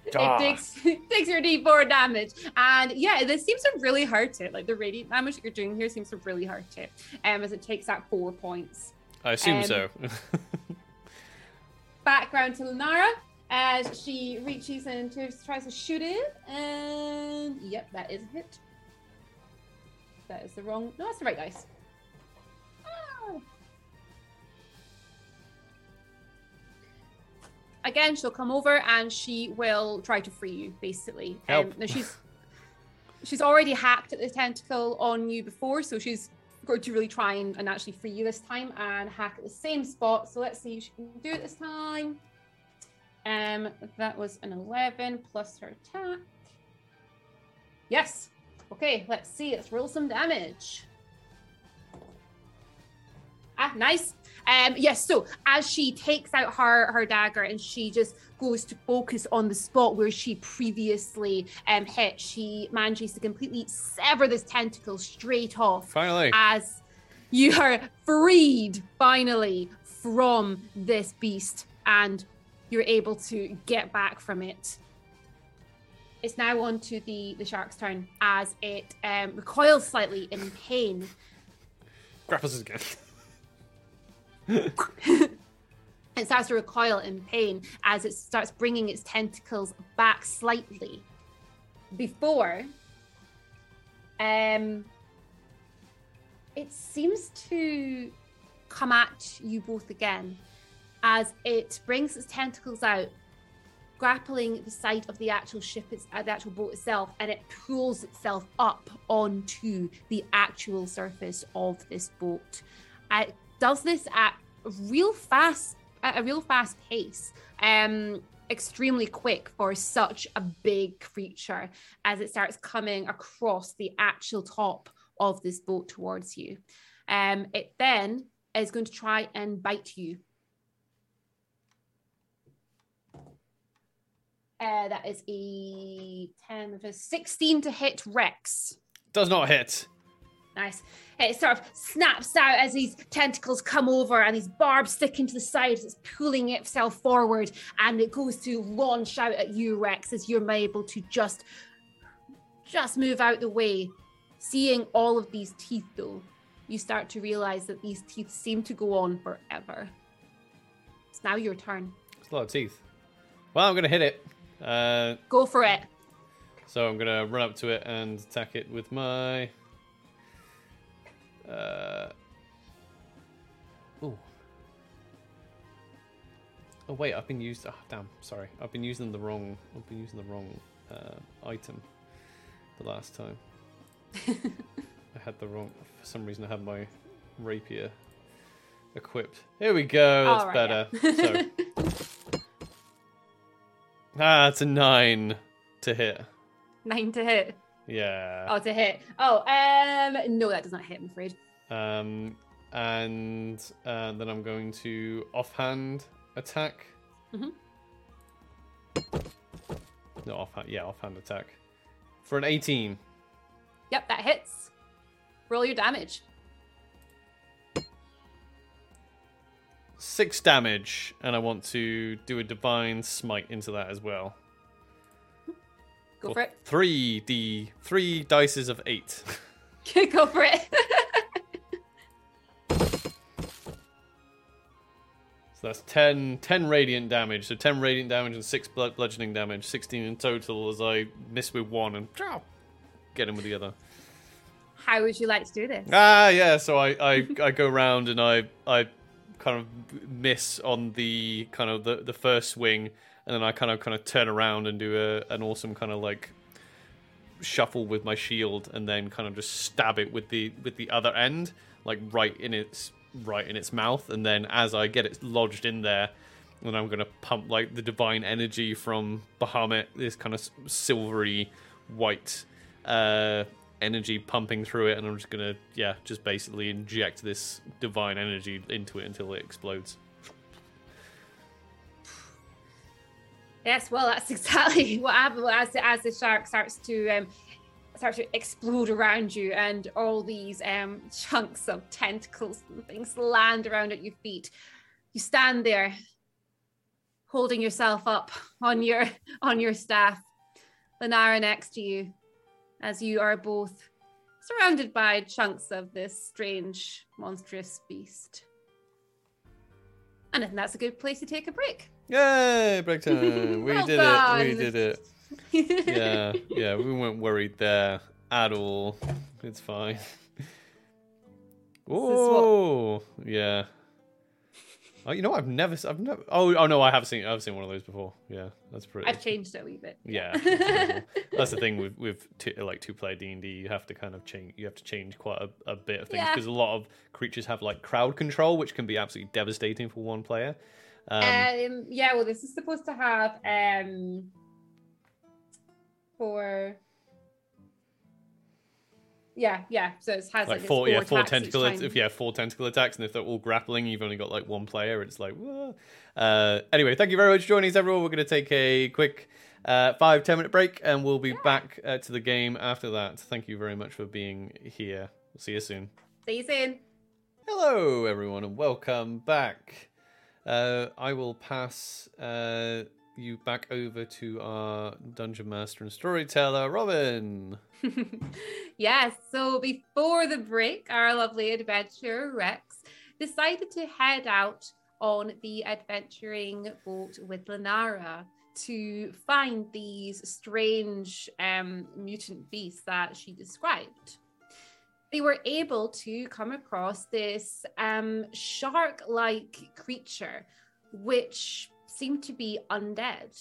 It takes takes your d4 damage, and yeah, this seems to really hurt it. Like the radiant damage that you're doing here seems to really hurt it, um, as it takes that four points. I assume Um, so. Background to Lenara as she reaches and tries to shoot it, and yep, that is a hit. That is the wrong. No, that's the right dice. Again, she'll come over and she will try to free you. Basically, um, Help. now she's she's already hacked at the tentacle on you before, so she's going to really try and, and actually free you this time and hack at the same spot. So let's see if she can do it this time. Um, that was an 11 plus her attack. Yes. Okay, let's see. Let's roll some damage. Ah, nice. Um, yes, so as she takes out her her dagger and she just goes to focus on the spot where she previously um hit, she manages to completely sever this tentacle straight off Finally. as you are freed finally from this beast and you're able to get back from it. It's now on to the, the shark's turn as it um, recoils slightly in pain. Grapples again. It starts to recoil in pain as it starts bringing its tentacles back slightly. Before, um, it seems to come at you both again as it brings its tentacles out grappling the side of the actual ship, it's, uh, the actual boat itself, and it pulls itself up onto the actual surface of this boat. It does this at a real fast, at a real fast pace. Um, extremely quick for such a big creature as it starts coming across the actual top of this boat towards you. Um, it then is going to try and bite you. Uh, that is a 10 of a 16 to hit Rex. Does not hit. Nice. It sort of snaps out as these tentacles come over and these barbs stick into the sides. It's pulling itself forward and it goes to launch out at you, Rex, as you're able to just just move out the way. Seeing all of these teeth though, you start to realize that these teeth seem to go on forever. It's now your turn. It's a lot of teeth. Well, I'm gonna hit it. Uh, Go for it. so I'm gonna run up to it and attack it with my. Uh. Ooh. Oh wait, I've been used. Oh, damn, sorry. I've been using the wrong. I've been using the wrong uh, item the last time. I had the wrong. For some reason, I had my rapier equipped. Here we go. That's right, better. yeah. so ah, it's a nine to hit. Nine to hit. Yeah. Oh, to hit. Oh, um, no, that does not hit. I'm afraid. Um, and uh, then I'm going to offhand attack. Mhm. No, offhand. Yeah, offhand attack for an 18. Yep, that hits. Roll your damage. Six damage, and I want to do a divine smite into that as well. Go for it. Three d three dices of eight. Go for it. So that's 10, 10 radiant damage. So 10 radiant damage and 6 blood bludgeoning damage. 16 in total as I miss with one and get him with the other. How would you like to do this? Ah, yeah. So I, I, I go around and I, I kind of miss on the kind of the, the first swing, and then I kind of kind of turn around and do a, an awesome kind of like shuffle with my shield, and then kind of just stab it with the with the other end, like right in its right in its mouth, and then as I get it lodged in there. And I'm gonna pump like the divine energy from Bahamut, this kind of silvery white uh, energy pumping through it, and I'm just gonna, yeah, just basically inject this divine energy into it until it explodes. Yes, well, that's exactly what happened as the, as the shark starts to um, to explode around you, and all these um, chunks of tentacles and things land around at your feet. You stand there, holding yourself up on your on your staff. Lenara next to you, as you are both surrounded by chunks of this strange, monstrous beast. And I think that's a good place to take a break. Yay, break time! We Well did it! We did it! Yeah, yeah, we weren't worried there at all. It's fine. Oh, yeah. Oh, you know, what? I've never, I've never. Oh, oh no, I have seen, I've seen one of those before. Yeah, that's pretty. I've changed it a wee bit. Yeah, that's that's the thing with with two, like two player D and D. You have to kind of change. You have to change quite a, a bit of things Yeah. because a lot of creatures have like crowd control, which can be absolutely devastating for one player. Um, Um, yeah, well, this is supposed to have um for yeah, yeah. So it has like, like this four, yeah, four tentacle. If yeah, four tentacle attacks, and if they're all grappling, you've only got like one player. It's like. Uh, anyway, thank you very much for joining us, everyone. We're going to take a quick uh, five ten minute break, and we'll be back uh, to the game after that. Thank you very much for being here. We'll see you soon. See you soon. Hello, everyone, and welcome back. Uh, I will pass uh, you back over to our dungeon master and storyteller, Robin. yes, so before the break, our lovely adventurer Rex decided to head out on the adventuring boat with Lenara to find these strange um, mutant beasts that she described. They were able to come across this um, shark like creature, which seemed to be undead.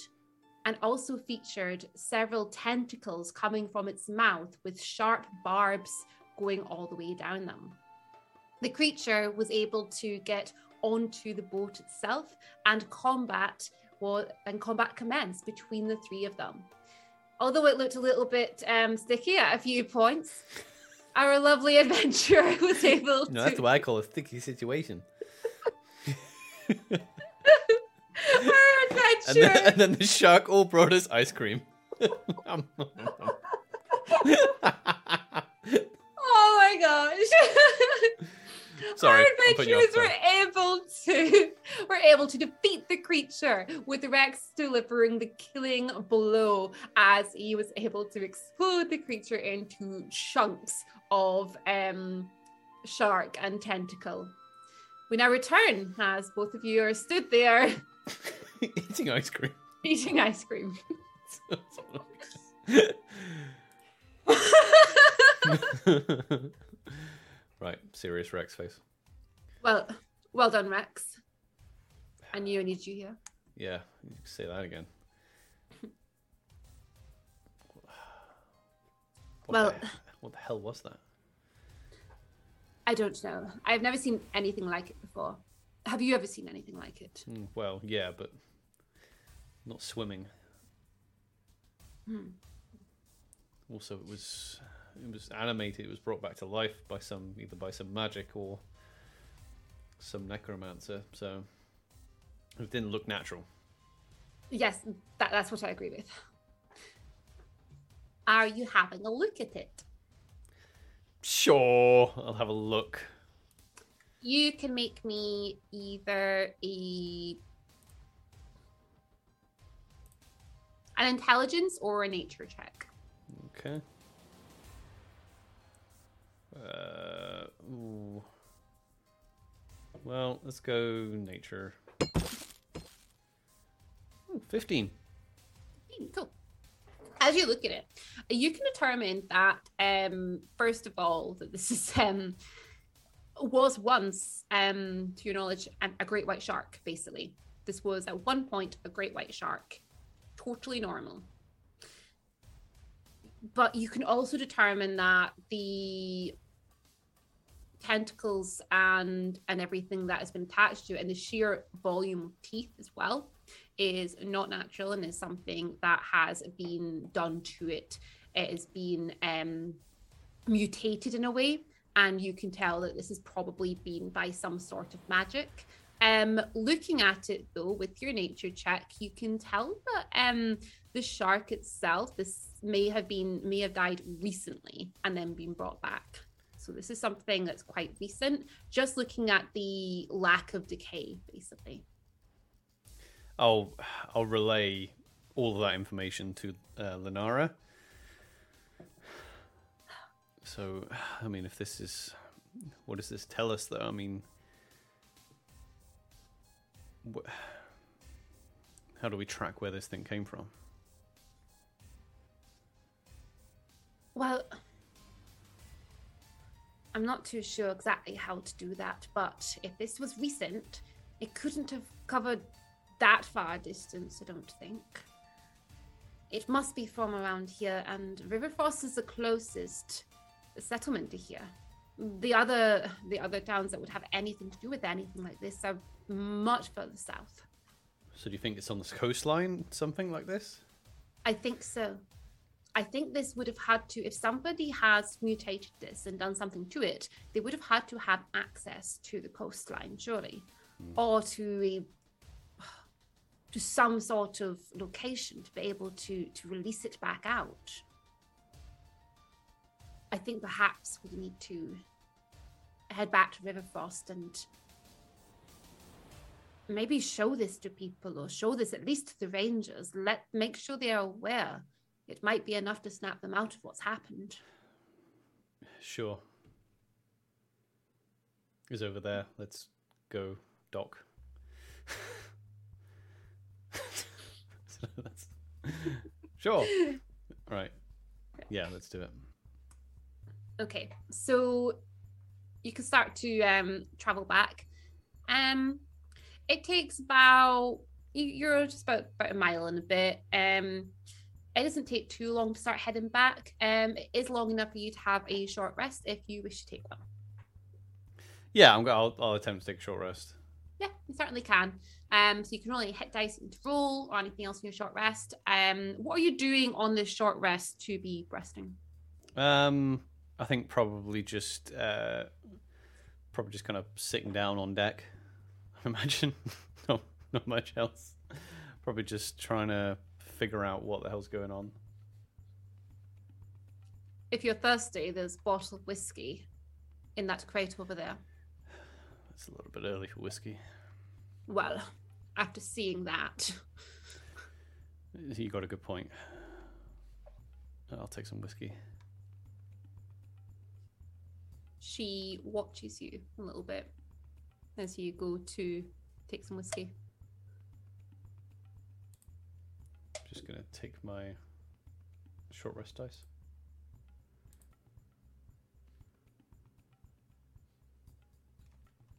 and also featured several tentacles coming from its mouth with sharp barbs going all the way down them. The creature was able to get onto the boat itself and combat was, and combat commenced between the three of them. Although it looked a little bit um, sticky at a few points, our lovely adventurer was able No, to. that's what I call a sticky situation. our And then, and then the shark all brought us ice cream. Oh my gosh. Sorry, Our I'm putting you off, adventurers were able to were able to defeat the creature with Rex delivering the killing blow as he was able to explode the creature into chunks of um shark and tentacle. We now return as both of you are stood there Eating ice cream. eating ice cream. Right, serious Rex face. well, well done, Rex. I knew I needed you here. Yeah, you can say that again. What Well- the, what the hell was that? I don't know. I've never seen anything like it before. Have you ever seen anything like it? Hmm, Well, yeah, but not swimming. Hmm. Also, it was it was animated. It was brought back to life by some either by some magic or some necromancer. So it didn't look natural. Yes, that, that's what I agree with. Are you having a look at it? Sure, I'll have a look. You can make me either a an intelligence or a nature check. Okay. Uh, ooh. Well, let's go nature. Ooh, Fifteen. Cool. As you look at it, you can determine that um, first of all that this is um, was once, um, to your knowledge, a, a great white shark. Basically, this was at one point a great white shark, totally normal. But you can also determine that the tentacles and and everything that has been attached to it and the sheer volume of teeth as well is not natural and is something that has been done to it. It has been um, mutated in a way, and you can tell that this has probably been by some sort of magic. Um, looking at it though, with your nature check, you can tell that um, the shark itself, this may have been may have died recently and then been brought back. So this is something that's quite recent. Just looking at the lack of decay, basically. I'll I'll relay all of that information to uh, Lenara. So, I mean, if this is, what does this tell us, though? I mean, wh- how do we track where this thing came from? Well, I'm not too sure exactly how to do that, but if this was recent, it couldn't have covered that far distance, I don't think. It must be from around here, and Riverfrost is the closest settlement to here. The other the other towns that would have anything to do with anything like this are much further south. So, do you think it's on the coastline, something like this? I think so. I think this would have had to, if somebody has mutated this and done something to it, they would have had to have access to the coastline, surely, hmm. or to a to some sort of location to be able to to release it back out. I think perhaps we need to head back to Riverfrost and maybe show this to people or show this at least to the rangers. Let make sure they are aware. It might be enough to snap them out of what's happened. Sure. Is over there. Let's go, Doc. So that's- sure. Right. Yeah, let's do it. Okay, so you can start to um, travel back. Um, it takes about you- you're just about about a mile and a bit. Um, it doesn't take too long to start heading back. Um, it is long enough for you to have a short rest if you wish to take one. Yeah, I'm. go- I'll, I'll attempt to take a short rest. Yeah, you certainly can. Um, so you can only hit dice to roll or anything else in your short rest. Um, what are you doing on this short rest to be resting? Um, I think probably just uh, probably just kind of sitting down on deck. I imagine. no, not much else. Probably just trying to figure out what the hell's going on. If you're thirsty, there's bottled whiskey in that crate over there. It's a little bit early for whiskey. Well, after seeing that, You got a good point. I'll take some whiskey. she watches you a little bit as you go to take some whiskey. Just gonna take my short rest dice.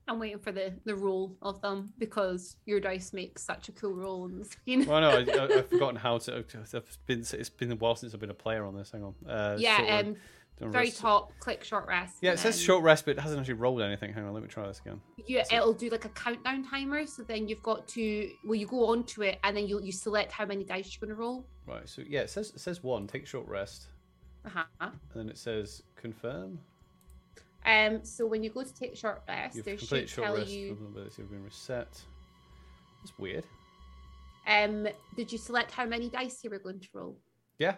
I'm waiting for the the roll of them because your dice make such a cool roll on the screen. Well, no, I, I, I've forgotten how to. I've been. It's been a while since I've been a player on this. Hang on. Uh, yeah, um, don't very rest. top, click short rest. Yeah, it says short rest, but it hasn't actually rolled anything. Hang on, let me try this again. You, it'll do like a countdown timer. So then you've got to well, you go onto it and then you you select how many dice you're going to roll. Right. So yeah, it says it says one. Take short rest, Uh-huh. and then it says confirm. Um. So when you go to take short rest, You've there should short tell rest. you. Vulnerability have been reset. That's weird. Um. Did you select how many dice you were going to roll? Yeah.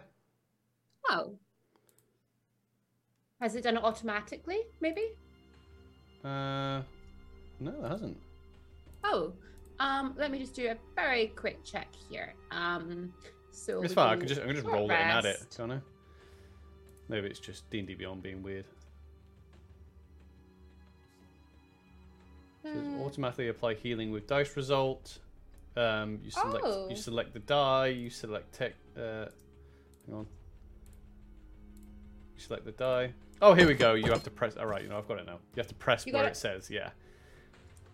Oh. Has it done it automatically? Maybe. Uh, no, it hasn't. Oh. Um. Let me just do a very quick check here. Um. So It's fine. I can just I can just roll it and add it. rest. Can't I? Maybe it's just D and D Beyond being weird. Says Uh, automatically apply healing with dice result. Um, you select Oh. you select the die. You select tech. Uh, hang on. Select the die. Oh, here we go. You have to press. All right, you know I've got it now. You have to press You where it. it? says yeah.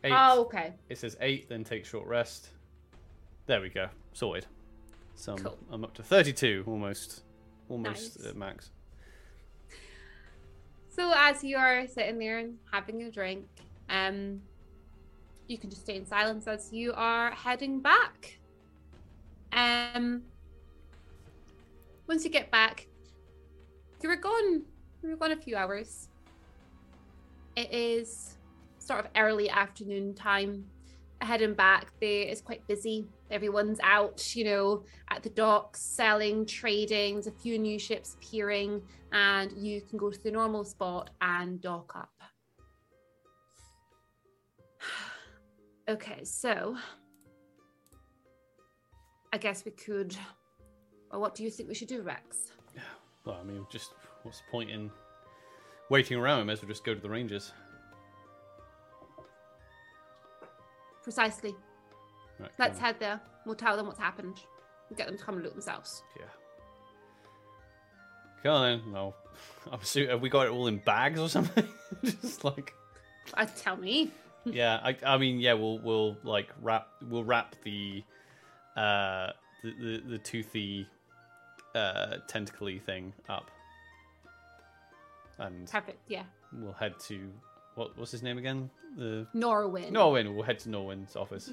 Eight. Oh, okay. It says eight. Then take short rest. There we go. Sorted. So I'm, Cool. I'm up to thirty-two, almost, almost Nice. at max. So as you are sitting there and having a drink, um, you can just stay in silence as you are heading back. Um, once you get back, you were gone. You were gone a few hours. It is sort of early afternoon time. Heading back, there it's quite busy. Everyone's out, you know, at the docks, selling, trading. There's a few new ships appearing and you can go to the normal spot and dock up. okay, so I guess we could. Well, what do you think we should do, Rex? Well, I mean, just what's the point in waiting around? We may as well just go to the Rangers. Precisely. Right, Let's head there. We'll tell them what's happened. We'll get them to come and look themselves. Yeah. Come on then. No. I'm su- have we got it all in bags or something? just like Uh, tell me. yeah, I, I mean, yeah, we'll we'll like wrap we'll wrap the uh the the, the toothy uh tentacly thing up, and Perfect. Yeah. we'll head to what what's his name again? The Norwin. Norwin. We'll head to Norwin's office.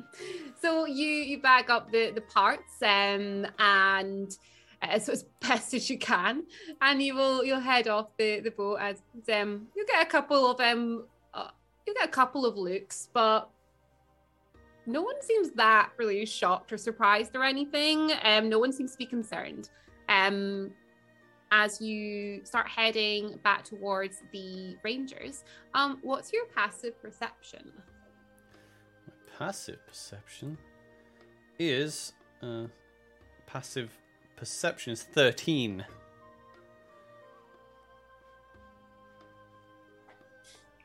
so you you bag up the the parts um and uh, so as best as you can and you will you'll head off the the boat as um you get a couple of um uh, you get a couple of looks but no one seems that really shocked or surprised or anything. Um no one seems to be concerned. Um as you start heading back towards the rangers um what's your passive perception? Passive perception is uh, passive perception is 13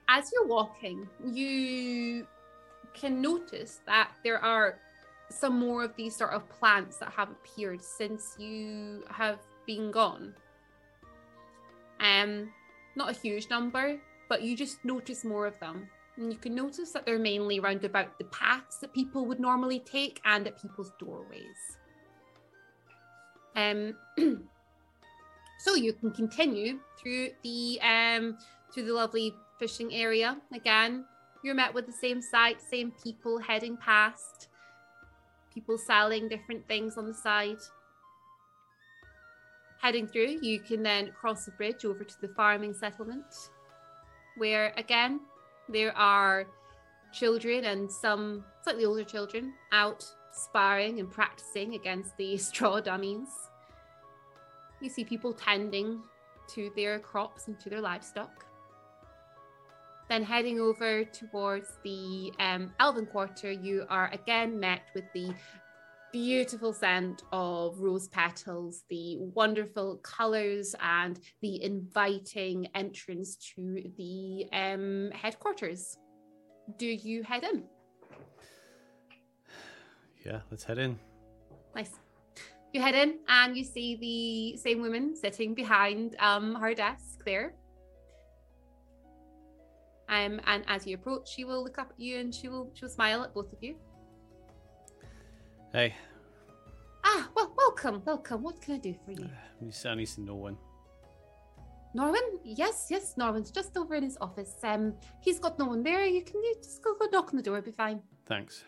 as you're walking, you can notice that there are some more of these sort of plants that have appeared since you have been gone. Um, not a huge number, but you just notice more of them. And you can notice that they're mainly round about the paths that people would normally take and at people's doorways. Um, so you can continue through the um, through the lovely fishing area. Again, you're met with the same sight, same people heading past, people selling different things on the side. Heading through, you can then cross the bridge over to the farming settlement, where again there are children and some slightly older children out sparring and practicing against the straw dummies. You see people tending to their crops and to their livestock. Then heading over towards the um, Elven Quarter, you are again met with the beautiful scent of rose petals, the wonderful colours, and the inviting entrance to the um, headquarters. Do you head in? Yeah, let's head in. Nice. You head in and you see the same woman sitting behind um, her desk there. Um, and as you approach, she will look up at you and she will she will smile at both of you. Hey, Ah, well, welcome, welcome. What can I do for you? used to no one. Norwin? Yes, yes, Norwin's just over in his office. Um, he's got no one there. You can you just go, go knock on the door. It'll be fine. Thanks.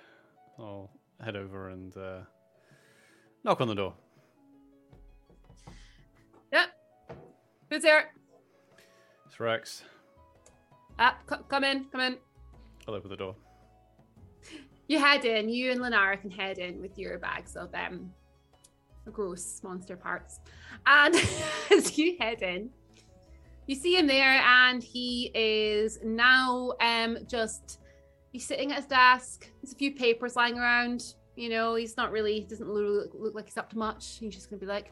I'll head over and uh, knock on the door. Yep. Who's there? It's Rex. Ah, c- come in, come in. I'll open the door. You head in. You and Lenara can head in with your bags of um gross monster parts. And as you head in, you see him there, and he is now um just he's sitting at his desk. There's a few papers lying around. You know, he's not really doesn't look, look like he's up to much. He's just gonna be like,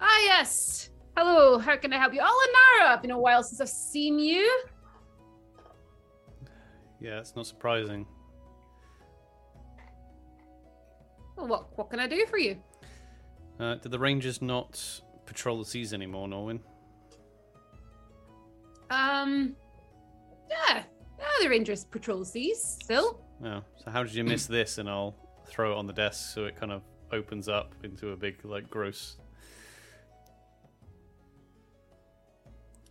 ah yes, hello, how can I help you? Oh, Lenara, been a while since I've seen you. Yeah, it's not surprising. Well, what what can I do for you? Uh, did the Rangers not patrol the seas anymore, Norwin? Um, yeah, yeah, the Rangers patrol the seas still. No. So how did you miss this? And I'll throw it on the desk so it kind of opens up into a big, like, gross.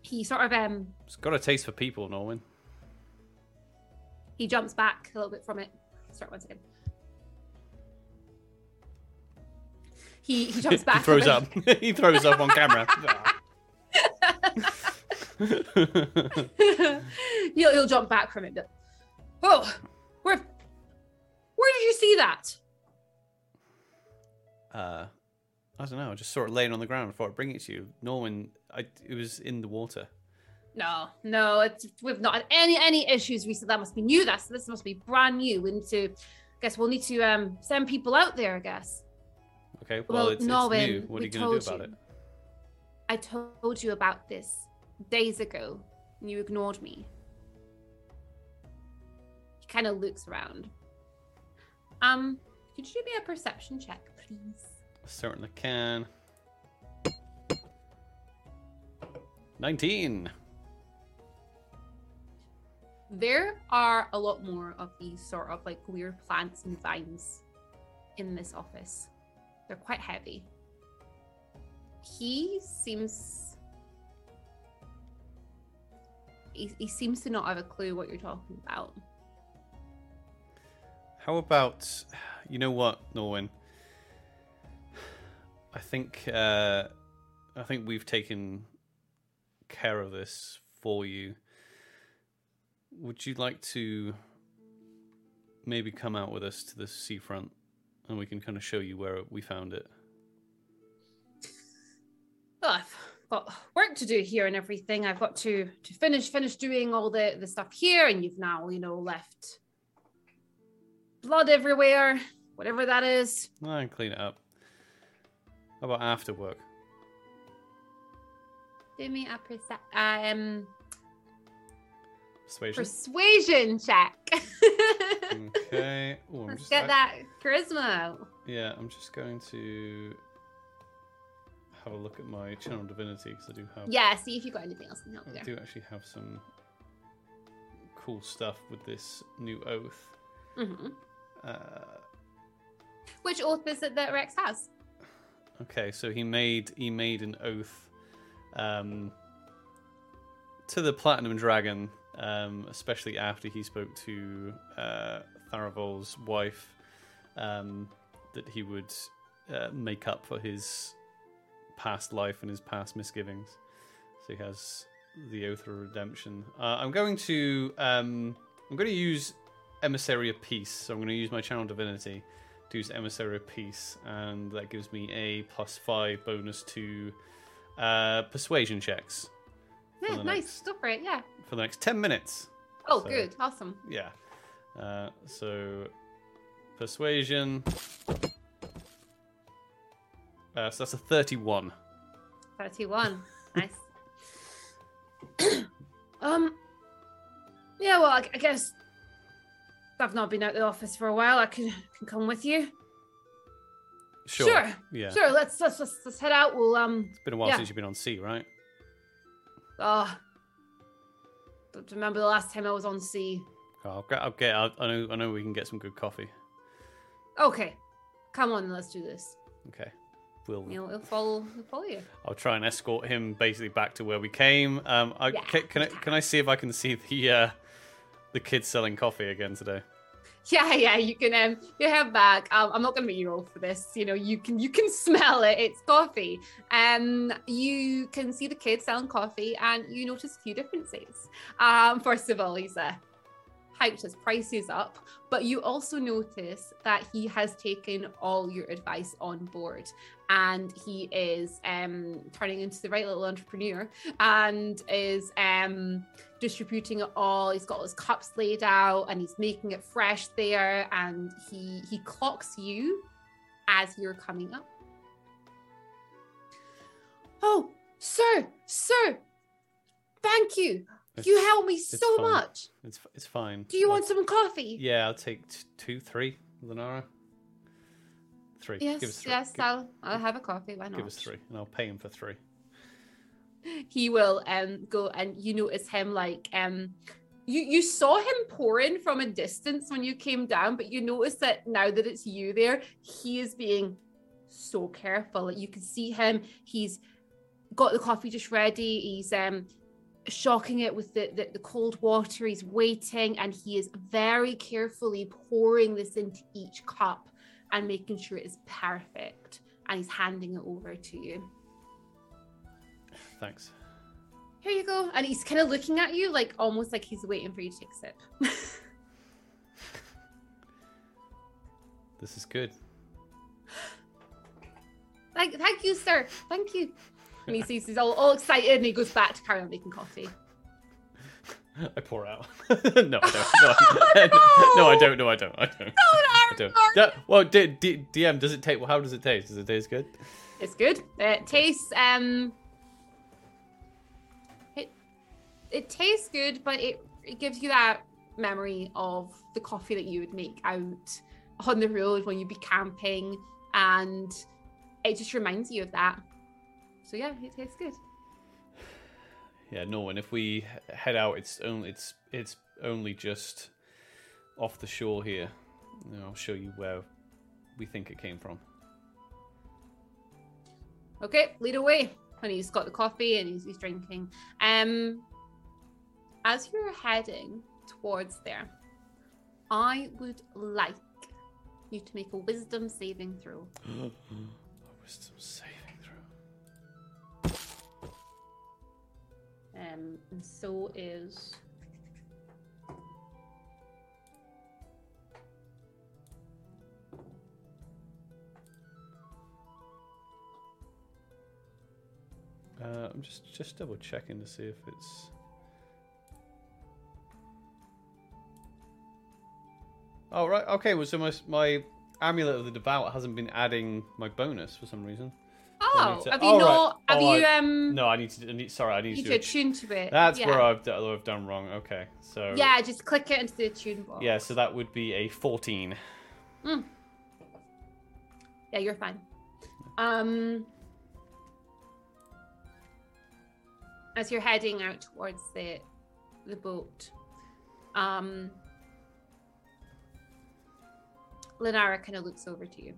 He sort of um It's got a taste for people, Norwin. He jumps back a little bit from it. Start once again. He he jumps back. he throws up. he throws up on camera. he'll he'll jump back from it. but- Oh, where where did you see that? uh, I don't know. I just saw it laying on the ground before I bring it to you. Norwin, I, it was in the water. No, no, it's we've not had any any issues recently. That must be new. That's this must be brand new. We need to. I guess we'll need to um send people out there. I guess. Okay, well, Well, it's, it's Norwin, new. What are you going to do about you. it? I told you about this days ago, and you ignored me. He kind of looks around. Um, could you do me a perception check, please? Certainly can. 19. There are a lot more of these sort of like weird plants and vines in this office. They're quite heavy. He seems. He, he seems to not have a clue what you're talking about. How about, you know what, Norwin? I think uh, I think we've taken care of this for you. Would you like to maybe come out with us to the seafront, and we can kind of show you where we found it? Well, I've got work to do here and everything. I've got to to finish finish doing all the the stuff here, and you've now you know left blood everywhere, whatever that is. I can clean it up. How about after work? Do me a perce- um Persuasion. persuasion check. okay. Ooh, Let's get I- that charisma. Yeah, I'm just going to have a look at my channel divinity because I do have. Yeah, see if you've got anything else can help I there. do actually have some cool stuff with this new oath. hmm Uh, Which oath is it that Rex has? Okay, so he made he made an oath um, to the Platinum Dragon, um, especially after he spoke to uh, Tharavol's wife, um, that he would uh, make up for his past life and his past misgivings. So he has the oath of redemption. Uh, I'm going to um, I'm going to use emissary of peace. So I'm going to use my channel divinity to use emissary of peace, and that gives me a plus five bonus to uh, persuasion checks Yeah, nice. next- for it. Yeah. for the next ten minutes. Oh, So- good. Awesome. Yeah. Uh, so persuasion. Uh, so that's a thirty-one. 31. nice. um, yeah, well, I, I guess I've not been out the office for a while. I can, can come with you. Sure. Sure. Yeah. Sure, let's, let's, let's, let's head out. We'll, um, It's been a while Yeah. since you've been on sea, right? Oh, don't remember the last time I was on sea. Oh, I'll get. I'll get. I'll, I know. I know we can get some good coffee. Okay, come on, let's do this. Okay. We'll. We'll, we'll follow, we'll follow you. I'll try and escort him basically back to where we came. Um, I, Yeah, can, can I can I see if I can see the uh, the kids selling coffee again today? Yeah, yeah, you can um you head back. I'm not gonna make you roll for this. You know, you can you can smell it. It's coffee. Um, you can see the kids selling coffee, and you notice a few differences. Um, first of all, he's hyped his prices up, but you also notice that he has taken all your advice on board, and he is um turning into the right little entrepreneur, and is um distributing it all. He's got his cups laid out and he's making it fresh there. And he he clocks you as you're coming up. Oh, sir, sir, thank you. You helped me so fine. much. It's it's fine. Do you I'll- want some coffee? Yeah, I'll take t- two, three, Lenara. Three. Yes, Give three. yes, Gi- I'll I'll have a coffee. Why not? give us three, and I'll pay him for three. he will um go and you notice him like um you you saw him pouring from a distance when you came down but you notice that now that it's you there he is being so careful you can see him he's got the coffee just ready he's um shocking it with the, the the cold water he's waiting and he is very carefully pouring this into each cup and making sure it is perfect and he's handing it over to you Thanks. here you go. And he's kind of looking at you, like almost like he's waiting for you to take a sip. This is good. like, thank you, sir. Thank you. And he sees he's all, all excited and he goes back to carry on making coffee. I pour out. no, I don't. No, I, no, I don't. No, I don't. I don't. No, I don't. Well, D- D- DM, does it taste? Well, how does it taste? Does it taste good? It's good. It tastes um it it tastes good, but it, it gives you that memory of the coffee that you would make out on the road when you'd be camping and it just reminds you of that. So yeah, it tastes good. Yeah, no. And if we head out, it's only it's it's only just off the shore here. And I'll show you where we think it came from. Okay, lead away. And he's got the coffee and he's, he's drinking. Um, as you're heading towards there, I would like you to make a wisdom saving throw. A wisdom saving Um, and so is Uh, I'm just just double checking to see if it's. Oh right, okay. Well, so my my amulet of the devout hasn't been adding my bonus for some reason. Oh, to- have you oh, right. not? Have Oh, you I- um? No, I need to. I need, sorry, I need you to. attune to it. That's yeah. where I've, I've done wrong. Okay, so Yeah, just click it into the tune box. yeah, so that would be a 14. Yeah, you're fine. Um, as you're heading out towards the the boat, Um, Lenara kind of looks over to you.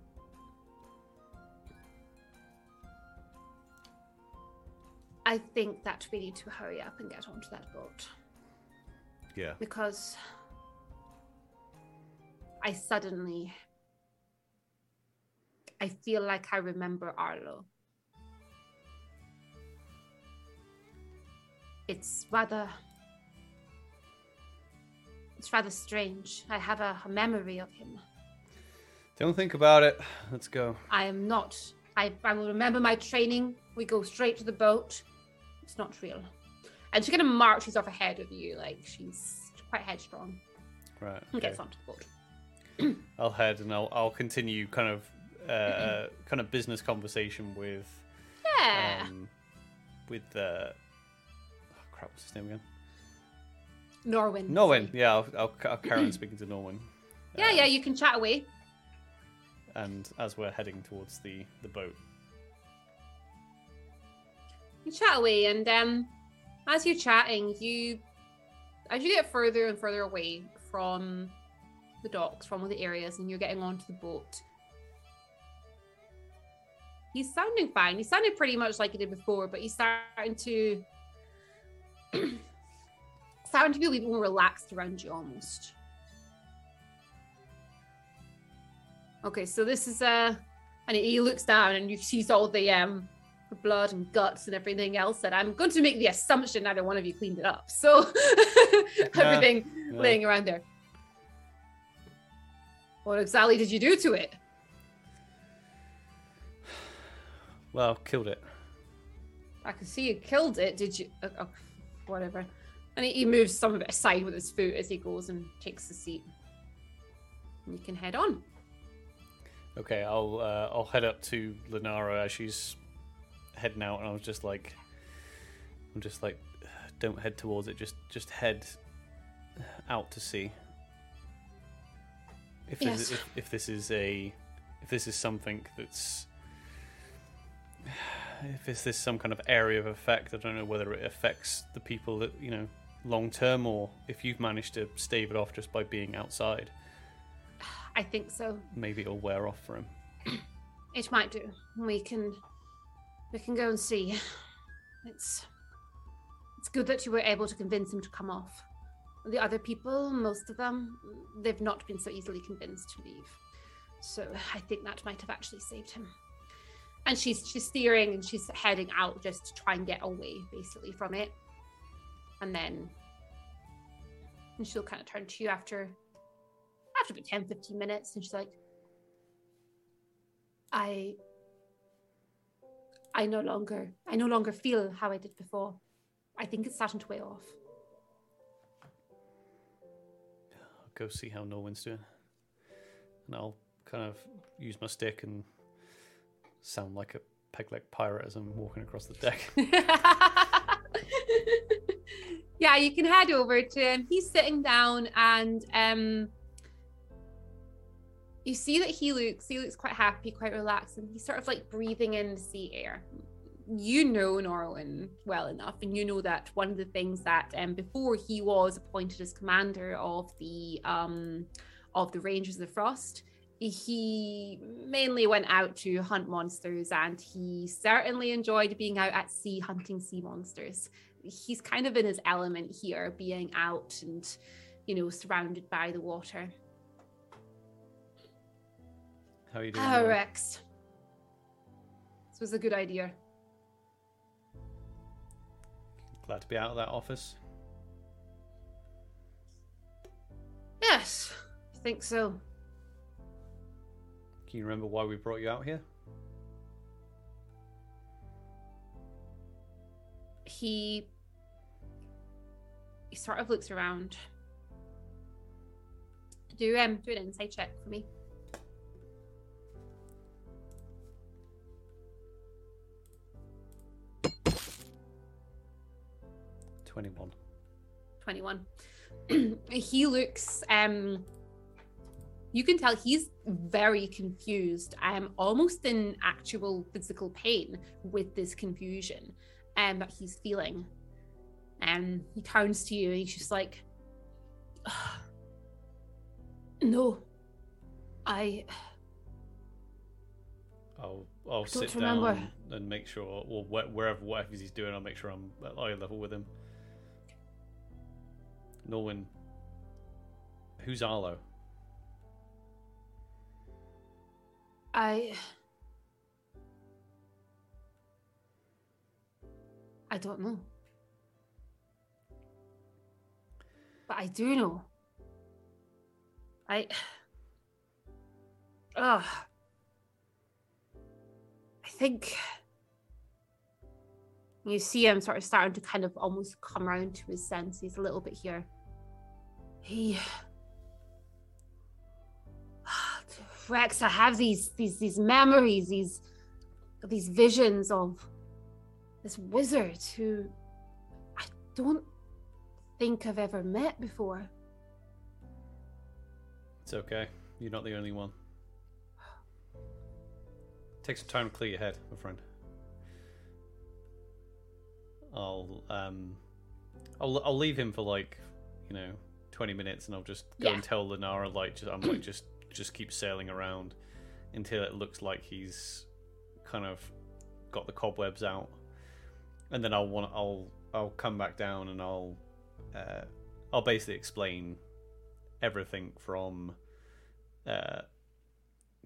I think that we need to hurry up and get onto that boat Yeah. because I suddenly I feel like I remember Arloe. It's rather it's rather strange. I have a, a memory of him. Don't think about it. Let's go. I am not I, I will remember my training. We go straight to the boat. It's not real. And she kind of marches off ahead of you, like she's quite headstrong Right. and gets onto the boat. I'll head and I'll I'll continue kind of uh, kind of business conversation with Yeah. um, with uh, oh, crap. What's his name again? Norwin. Norwin. Yeah, I'll, I'll, I'll carry on speaking to Norwin. Yeah, Um, yeah, you can chat away. And as we're heading towards the the boat, Chat away, and um, as you're chatting, you as you get further and further away from the docks, from the areas, and you're getting onto the boat. He's sounding fine. He sounded pretty much like he did before, but he's starting to starting to be a little more relaxed around you almost. Okay, so this is uh and he looks down and you sees all the um blood and guts and everything else and I'm going to make the assumption neither one of you cleaned it up. So everything Yeah. laying around there. What exactly did you do to it? well, killed it. I can see you killed it. Did you? Uh, oh, whatever. And he, he moves some of it aside with his foot as he goes and takes the seat. And you can head on. Okay, I'll uh, I'll head up to Lenara as she's heading out, and I was just like, I'm just like, don't head towards it. Just just head out to sea. If this, Yes. if, if this is a if this is something that's if this is some kind of area of effect, I don't know whether it affects the people that you know long term, or if you've managed to stave it off just by being outside. I think so. Maybe it'll wear off for him. It might do. We can we can go and see. It's it's good that you were able to convince him to come off. The other people, most of them, they've not been so easily convinced to leave. So I think that might have actually saved him. And she's she's steering and she's heading out just to try and get away basically from it. And then and she'll kind of turn to you after after about 10, 15 minutes and she's like, I I no longer I no longer feel how I did before. I think it's starting to wear off. I'll go see how Norwin's doing. And I'll kind of use my stick and sound like a peg leg pirate as I'm walking across the deck. yeah, you can head over to him. He's sitting down and um you see that he looks he looks quite happy, quite relaxed, and he's sort of like breathing in the sea air. You know Norwin well enough, and you know that one of the things that um before he was appointed as commander of the um of the Rangers of the Frost, he mainly went out to hunt monsters and he certainly enjoyed being out at sea hunting sea monsters. He's kind of in his element here, being out and, you know, surrounded by the water. How are you doing? Oh, Norwin? Rex. This was a good idea. Glad to be out of that office. Yes, I think so. Can you remember why we brought you out here? He he sort of looks around. Do um do an insight check for me. Twenty-one. 21 he looks um you can tell he's very confused um almost in actual physical pain with this confusion um that he's feeling and he turns to you and he's just like No. I. I'll I'll don't sit remember. down and make sure, or wherever whatever he's doing, I'll make sure I'm at eye level with him. Norwin, who's Arloe? I. I don't know. But I do know. I. Ugh. I think. You see him sort of starting to kind of almost come around to his senses a little bit here. He. Rex, I have these these these memories, these these visions of this wizard who I don't think I've ever met before. It's okay. You're not the only one. Take some time to clear your head, my friend. I'll um, I'll I'll leave him for like, you know, twenty minutes, and I'll just go Yeah. and tell Lenara like, just, I'm like just just keep sailing around until it looks like he's kind of got the cobwebs out, and then I'll want I'll I'll come back down and I'll uh, I'll basically explain everything from uh,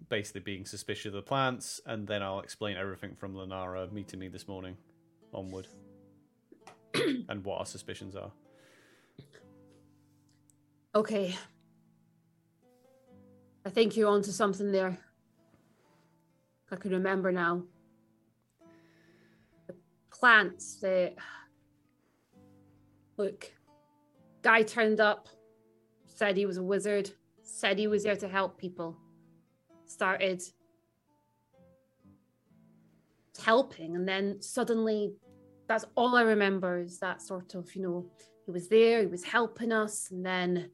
basically being suspicious of the plants, and then I'll explain everything from Lenara meeting me this morning onward, and what our suspicions are. Okay. I think you're onto something there. I can remember now. The plants, the look. Guy turned up, said he was a wizard, said he was there to help people. Started helping, and then suddenly that's all I remember is that sort of, you know, he was there, he was helping us, and then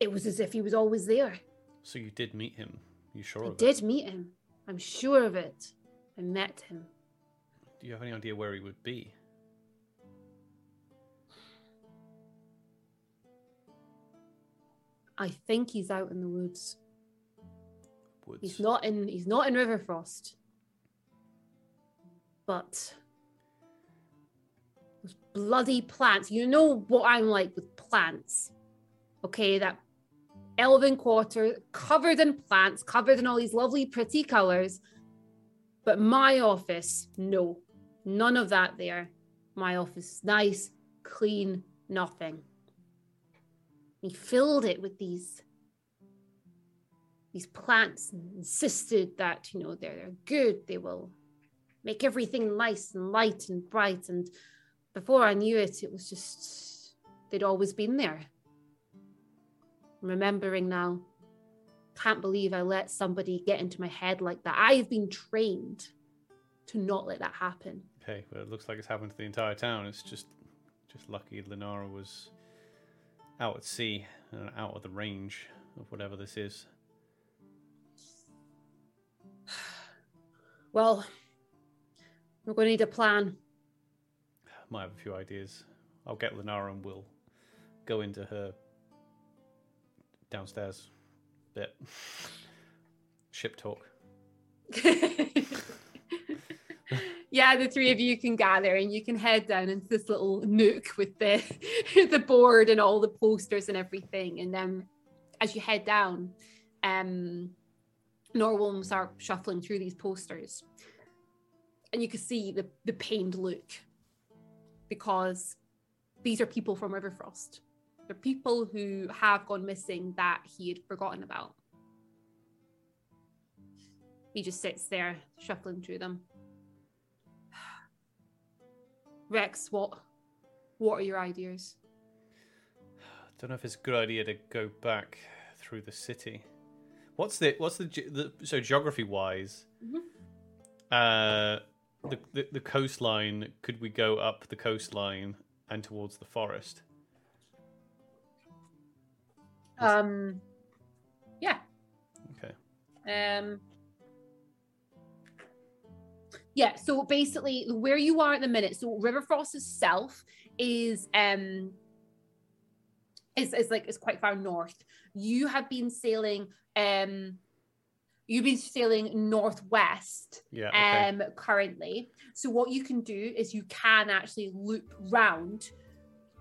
it was as if he was always there. So you did meet him? You sure I of it? did meet him. I'm sure of it. I met him. Do you have any idea where he would be? I think he's out in the woods. Woods. He's not in he's not in Riverfrost. But those bloody plants. You know what I'm like with plants. Okay, that elven quarter covered in plants, covered in all these lovely pretty colors. But my office, no. None of that there. My office nice, clean, nothing. He filled it with these these plants and insisted that you know they're, they're good they will make everything nice and light and bright and before i knew it it was just they'd always been there remembering now can't believe i let somebody get into my head like that i've been trained to not let that happen Okay, well, it looks like it's happened to the entire town. It's just, just lucky Lenara was out at sea and out of the range of whatever this is. well we're going to need a plan Might have a few ideas. I'll get Lenara and we'll go into her downstairs bit. Ship talk. yeah, the three of you can gather and you can head down into this little nook with the the board and all the posters and everything. And then as you head down, um will start shuffling through these posters. And you can see the, the pained look because these are people from Riverfrost. They're people who have gone missing that he had forgotten about. He just sits there shuffling through them. Rex, what what are your ideas? I don't know if it's a good idea to go back through the city. What's the what's the, the so geography wise? Mhm. Uh, the, the the coastline. Could we go up the coastline and towards the forest? Um yeah. Okay. Um Yeah, so basically where you are at the minute, so Riverfrost itself is um is, is like is quite far north. You have been sailing um you've been sailing northwest Yeah. Okay. um currently. So what you can do is you can actually loop round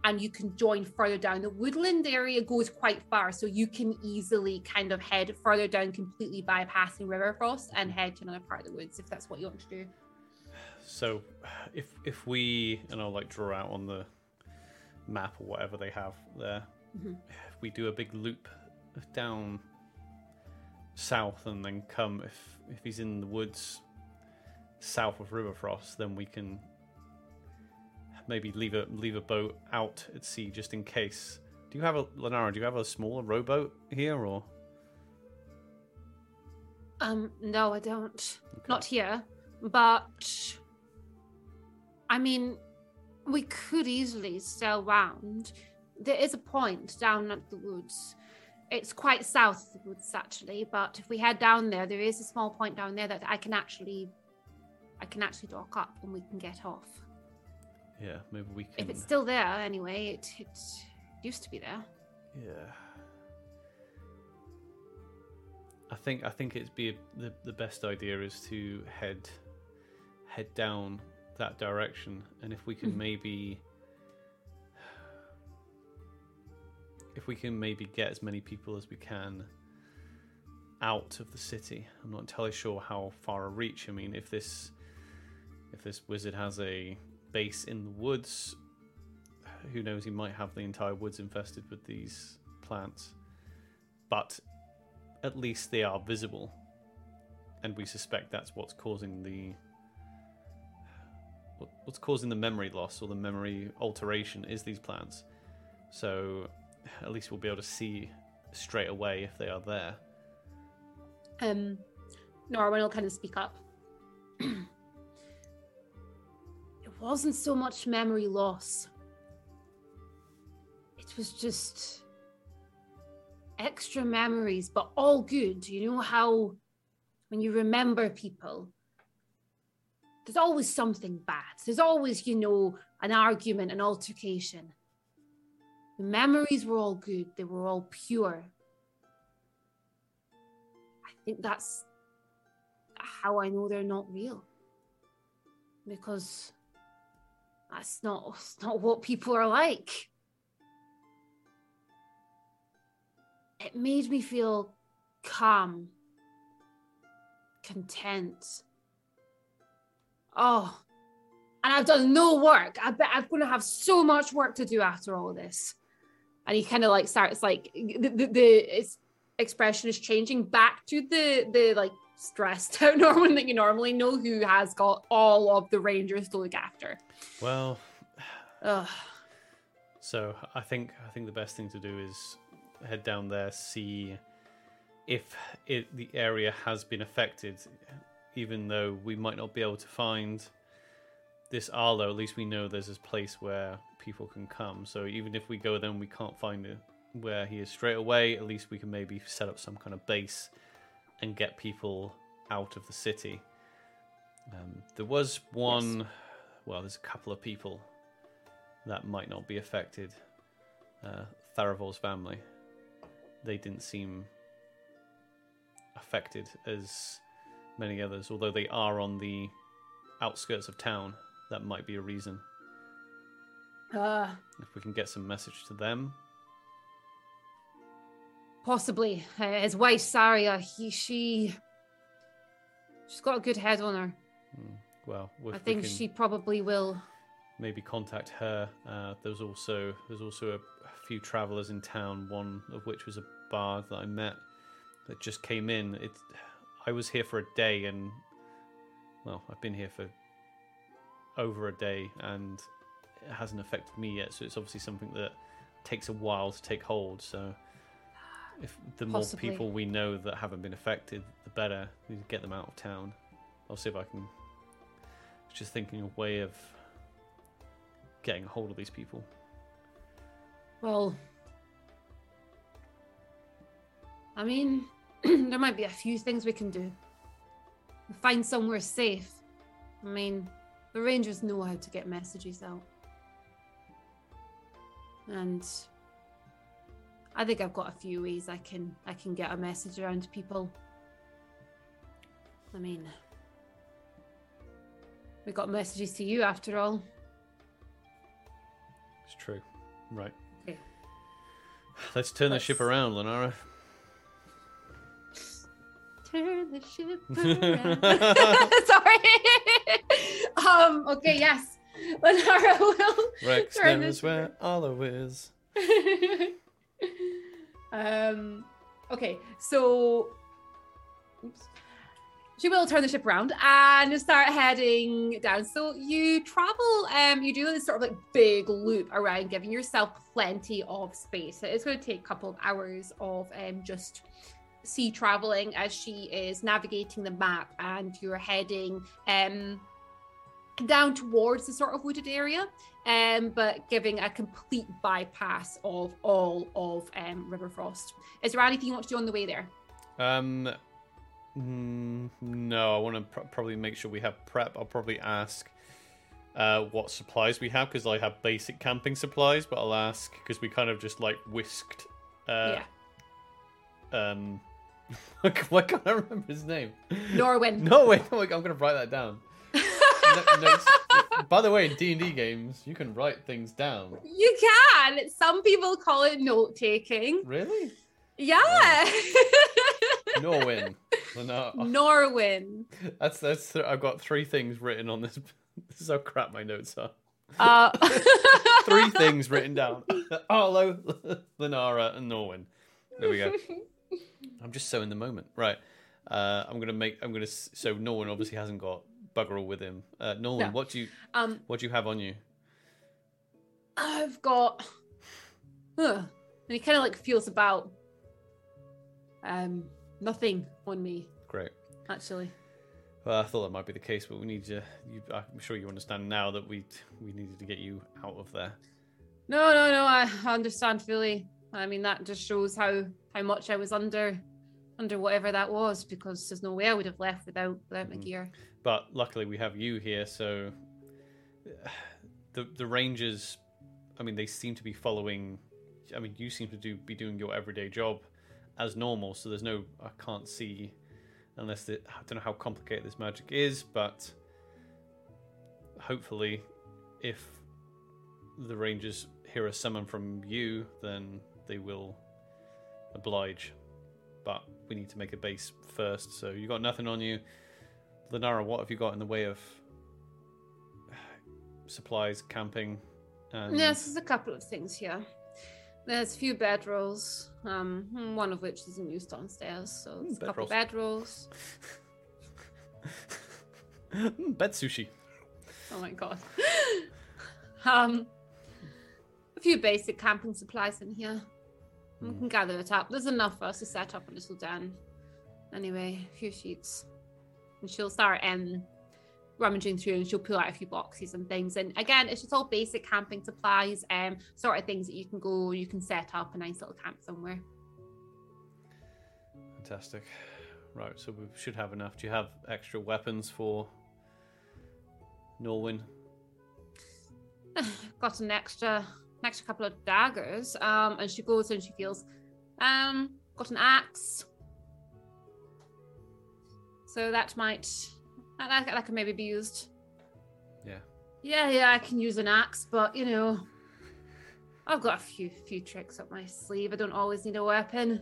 and you can join further down. The woodland area goes quite far, so you can easily kind of head further down, completely bypassing Riverfrost and head to another part of the woods if that's what you want to do. So, if if we and I'll like draw out on the map or whatever they have there, Mhm. if we do a big loop down south and then come if if he's in the woods south of Riverfrost, then we can maybe leave a leave a boat out at sea just in case. Do you have a Lenara? Do you have a smaller rowboat here or? Um, no, I don't. Okay. Not here. But I mean, we could easily sail round. There is a point down at the woods. It's quite south of the woods actually, but if we head down there, there is a small point down there that I can actually I can actually dock up and we can get off. Yeah, maybe we can. If it's still there anyway, it, it used to be there. Yeah. I think I think it'd be the the best idea is to head head down that direction, and if we can Mhm. maybe if we can maybe get as many people as we can out of the city. I'm not entirely sure how far a reach. I mean, if this if this wizard has a base in the woods, who knows? He might have the entire woods infested with these plants, but at least they are visible, and we suspect that's what's causing the what's causing the memory loss or the memory alteration is these plants. So at least we'll be able to see straight away if they are there. Um, Norwin will kind of speak up. wasn't so much memory loss. It was just extra memories, but all good. You know how when you remember people, there's always something bad. There's always, you know, an argument, an altercation. The memories were all good, they were all pure. I think that's how I know they're not real. Because that's not, that's not what people are like. It made me feel calm, content. Oh, and I've done no work. I bet I'm going to have so much work to do after all this. And he kind of like starts like the, the, the expression is changing back to the the like stressed out Norman that you normally know who has got all of the rangers to look after. Well, Ugh. So I think I think the best thing to do is head down there, see if it the area has been affected. Even though we might not be able to find this Arloe, at least we know there's this place where people can come. So even if we go there and we can't find it where he is straight away, at least we can maybe set up some kind of base and get people out of the city. Um, there was one, well, there's a couple of people that might not be affected. Uh, Tharavol's family, they didn't seem affected as many others, although they are on the outskirts of town. That might be a reason. Uh, If we can get some message to them, possibly uh, his wife Saria. He she she's got a good head on her. hmm, well, I think can she probably will. maybe contact her. Uh, there's also there's also a, a few travelers in town. One of which was a bard that I met that just came in. It, I was here for a day, and well, I've been here for over a day, and it hasn't affected me yet. So it's obviously something that takes a while to take hold. So if the more people we know that haven't been affected, the better. We get them out of town. I'll see if I can. Just thinking a way of getting a hold of these people. Well, I mean, there might be a few things we can do. Find somewhere safe. I mean, the Rangers know how to get messages out. And I think I've got a few ways I can I can get a message around to people. I mean, we got messages to you after all. It's true. Right. Okay. Let's turn the Let's- ship around, Lenara. Turn the ship around. Sorry. um. Okay. Yes. Lenara will. Rex turn the knows where Olive is. um. Okay. So. Oops. She will turn the ship around and start heading down. So you travel, um, you do this sort of like big loop around, giving yourself plenty of space. It's going to take a couple of hours of um just sea traveling as she is navigating the map, and you're heading um down towards the sort of wooded area, um, but giving a complete bypass of all of um Riverfrost. Is there anything you want to do on the way there? Um, mm, no, I want to pr- probably make sure we have prep. I'll probably ask uh, what supplies we have because I have basic camping supplies, but I'll ask because we kind of just like whisked. Uh, yeah. Um, why can't I remember his name? Norwin. No, wait, no, wait, I'm gonna write that down. No- notes- by the way, in D and D games, you can write things down. You can. Some people call it note taking. Really? Yeah. Norwin. Well, no, Norwin. that's that's. I've got three things written on this. This is how crap my notes are. Uh, Three things written down. Arloe, Lenara, and Norwin. There we go. I'm just so in the moment. Right. Uh, I'm gonna make. I'm gonna. So Norwin obviously hasn't got bugger all with him. Uh, No. what do you Um, what do you have on you? I've got. Huh. And he kind of like feels about. Um, nothing on me Great. actually. Well, I thought that might be the case, but we need to. You, I'm sure you understand now that we we needed to get you out of there. No, no, no. I understand fully. I mean, that just shows how how much I was under, under whatever that was, because there's no way I would have left without without my Mhm. gear. But luckily, we have you here, so the the rangers. I mean, they seem to be following. I mean, you seem to do be doing your everyday job as normal. So there's no. I can't see unless the, I don't know how complicated this magic is, but hopefully, if the rangers hear a summon from you, then they will oblige. But we need to make a base first. So you got nothing on you. Lenara, what have you got in the way of supplies, camping, and Yes, there's a couple of things here. There's a few bedrolls, um, one of which isn't used downstairs, so it's a couple of bedrolls. Mm, bed sushi? Oh my god. um, a few basic camping supplies in here. We Hmm. can gather it up. There's enough for us to set up a little den. Anyway, a few sheets. And she'll start um rummaging through and she'll pull out a few boxes and things. And again, it's just all basic camping supplies, um, sort of things that you can go, you can set up a nice little camp somewhere. Fantastic. Right, so we should have enough. Do you have extra weapons for Norwin? got an extra an extra couple of daggers. Um, and she goes and she feels, um, got an axe. So that might that, that, can maybe be used. Yeah. Yeah, yeah, I can use an axe, but you know, I've got a few few tricks up my sleeve. I don't always need a weapon.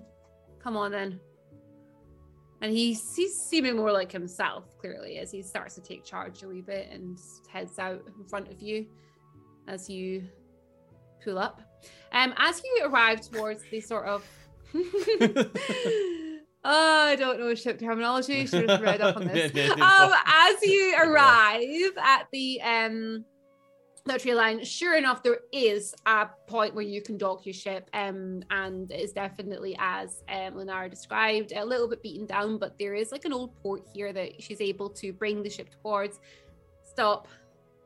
Come on then. And he's he's seeming more like himself, clearly, as he starts to take charge a wee bit and heads out in front of you as you pull up. Um, as you arrive towards the sort of Oh, I don't know ship terminology. Should have read up on this. Um, as you arrive at the um tree line, sure enough, there is a point where you can dock your ship, um, and it's definitely as um Lenara described, a little bit beaten down, but there is like an old port here that she's able to bring the ship towards, stop,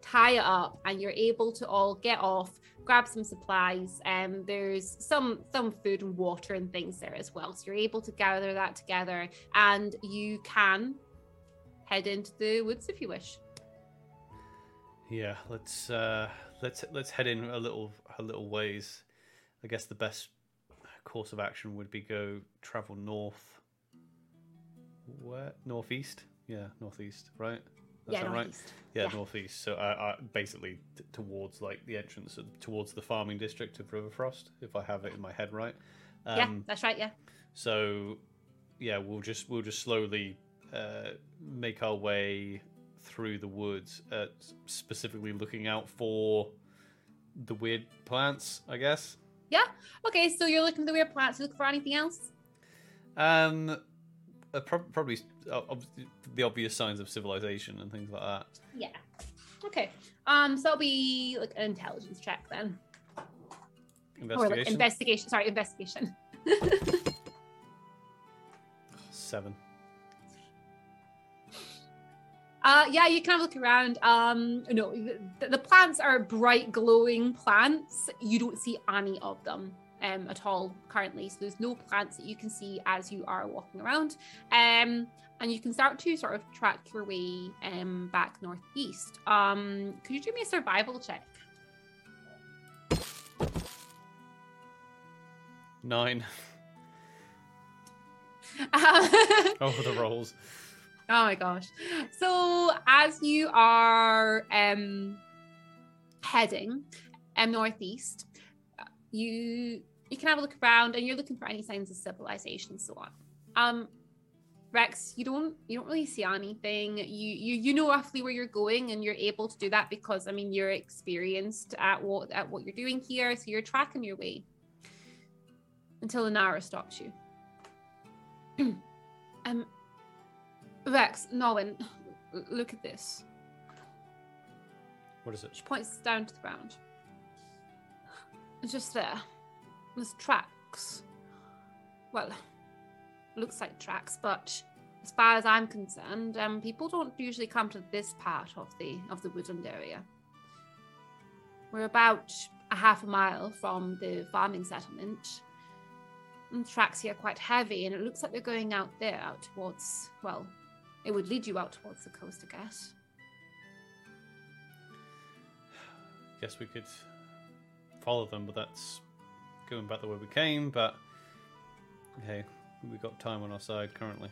tie it up, and you're able to all get off, grab some supplies. Um, there's some some food and water and things there as well, so you're able to gather that together, and you can head into the woods if you wish. Yeah, let's uh, let's let's head in a little a little ways. I guess the best course of action would be go travel north. Where northeast? Yeah, northeast, right? Yeah, sound right? Yeah, Yeah. northeast. So I, I basically t- towards like the entrance of, towards the farming district of Riverfrost, if I have it in my head right. Um, yeah, that's right. Yeah. So, yeah, we'll just we'll just slowly uh, make our way through the woods, uh, specifically looking out for the weird plants, I guess. Yeah. Okay, so you're looking for the weird plants. You look for anything else? Um, uh, prob- probably uh, ob- the obvious signs of civilization and things like that. Yeah. Okay. Um. So it'll be like an intelligence check then, or like Investigation investigation. Sorry, investigation. seven. Uh, yeah, you can have a look around. Um, no, the, the plants are bright, glowing plants. You don't see any of them um, at all currently. So there's no plants that you can see as you are walking around. Um, and you can start to sort of track your way um, back northeast. Um, could you do me a survival check? Nine. oh Over the rolls. Oh my gosh. So as you are um heading um northeast, you you can have a look around and you're looking for any signs of civilization and so on. Um Rex, you don't you don't really see anything. You you you know roughly where you're going and you're able to do that because I mean you're experienced at what at what you're doing here, so you're tracking your way. Until Lenara stops you. um Rex, Nolan, l- look at this. What is it? She points down to the ground. It's just there. There's tracks. Well, looks like tracks, but as far as I'm concerned, um, people don't usually come to this part of the of the woodland area. We're about a half a mile from the farming settlement. And tracks here are quite heavy, and it looks like they're going out there, out towards well, it would lead you out towards the coast, I guess. Guess we could follow them, but that's going back the way we came. But hey, we've got time on our side currently.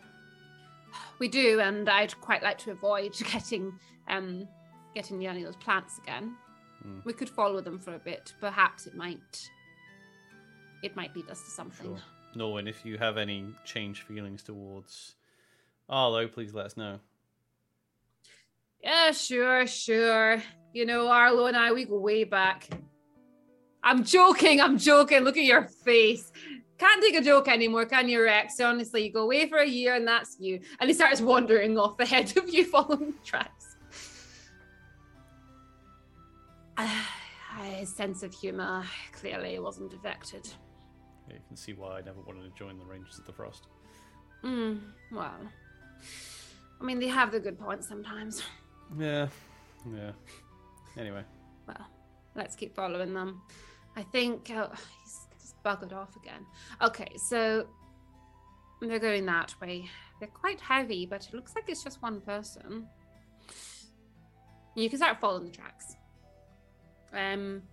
We do, and I'd quite like to avoid getting um getting near any of those plants again. Hmm. We could follow them for a bit. Perhaps it might it might lead us to something. Sure. Norwin, if you have any changed feelings towards Arloe, please let us know. Yeah, sure, sure. You know, Arloe and I, we go way back. I'm joking, I'm joking. Look at your face. Can't take a joke anymore, can you, Rex? Honestly, you go away for a year and that's you. And he starts wandering off ahead of you, following the tracks. His sense of humour clearly wasn't affected. Yeah, you can see why I never wanted to join the Rangers of the Frost. Mm, well, I mean, they have the good points sometimes. Yeah, yeah. Anyway, Well, let's keep following them. I think oh, he's just buggered off again. Okay, so they're going that way. They're quite heavy, but it looks like it's just one person. You can start following the tracks. Um,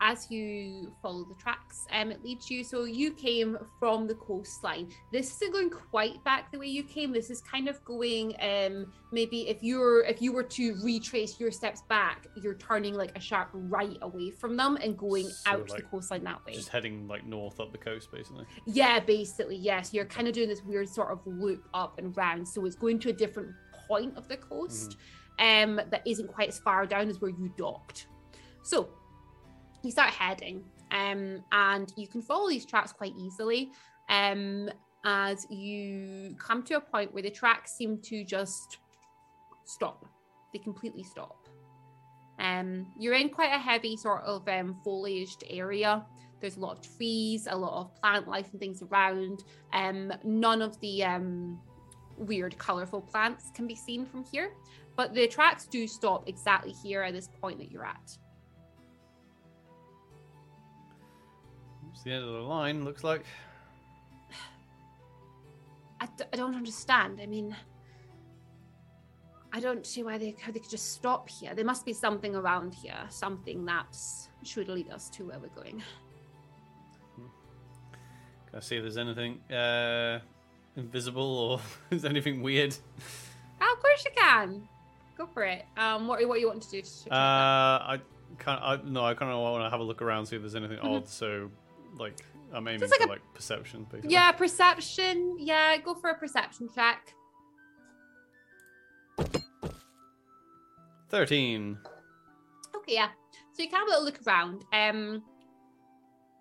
as you follow the tracks, um, it leads you. So you came from the coastline. This isn't going quite back the way you came. This is kind of going. Um, maybe if you're if you were to retrace your steps back, you're turning like a sharp right away from them and going So, out to like, the coastline that way. just heading like north up the coast, basically. Yeah, basically, yes. You're kind of doing this weird sort of loop up and round. So it's going to a different point of the coast um, that isn't quite as far down as where you docked. So you start heading, um, and you can follow these tracks quite easily. Um, as you come to a point where the tracks seem to just stop, they completely stop. Um, you're in quite a heavy sort of um, foliaged area. There's a lot of trees, a lot of plant life and things around. Um, none of the um, weird, colorful plants can be seen from here, but the tracks do stop exactly here at this point that you're at. The end of the line, looks like. I, d- I don't understand. I mean, I don't see why they how they could just stop here. There must be something around here, something that should lead us to where we're going. Can I see if there's anything uh, invisible or is anything weird. Oh, of course you can. Go for it. Um, what what you want to do? To Uh? I kind I no, I kind of want to have a look around, see if there's anything Mhm. odd. So, like, I'm aiming like for a- like perception. Basically. yeah, perception. Yeah, go for a perception check. Thirteen. Okay, yeah. So you can have a little look around. Um,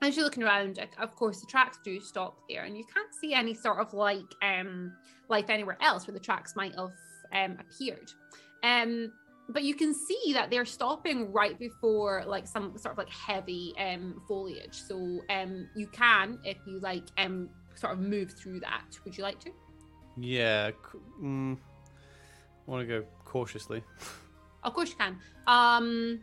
as you're looking around, of course, the tracks do stop there, and you can't see any sort of like um life anywhere else where the tracks might have um appeared. Um, but you can see that they're stopping right before like some sort of like heavy um foliage. So um you can, if you like, um sort of move through that. Would you like to? Yeah. c- Mm, I want to go cautiously. Of course you can. Um,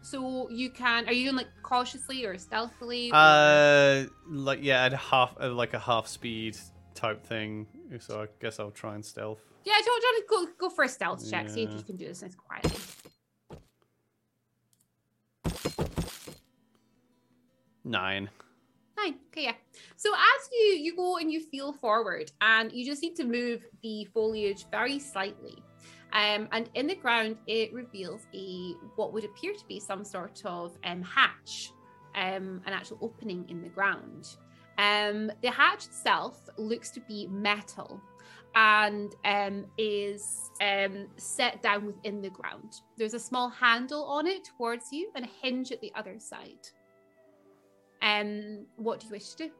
so you can. Are you doing like cautiously or stealthily? or- Uh, like yeah, at half like a half speed type thing. So I guess I'll try and stealth. Yeah, don't, don't go go for a stealth check. See if you can do this nice quietly. Nine. Nine. Okay, yeah. So as you you go and you feel forward, and you just need to move the foliage very slightly, um, and in the ground it reveals a what would appear to be some sort of um hatch, um, an actual opening in the ground. Um, the hatch itself looks to be metal, and um, is um, set down within the ground. There's a small handle on it towards you, and a hinge at the other side. Um, what do you wish to do?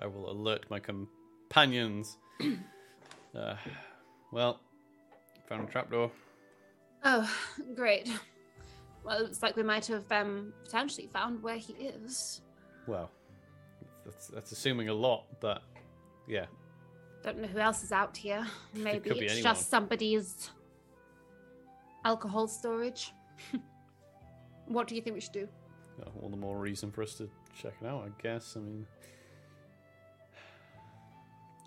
I will alert my companions. uh, well, found a trapdoor. Oh, great. Well, it looks like we might have um, potentially found where he is. Well, that's that's assuming a lot, but yeah. Don't know who else is out here. Maybe be it's anyone. just somebody's alcohol storage. what do you think we should do? Uh, all the more reason for us to check it out, I guess. I mean,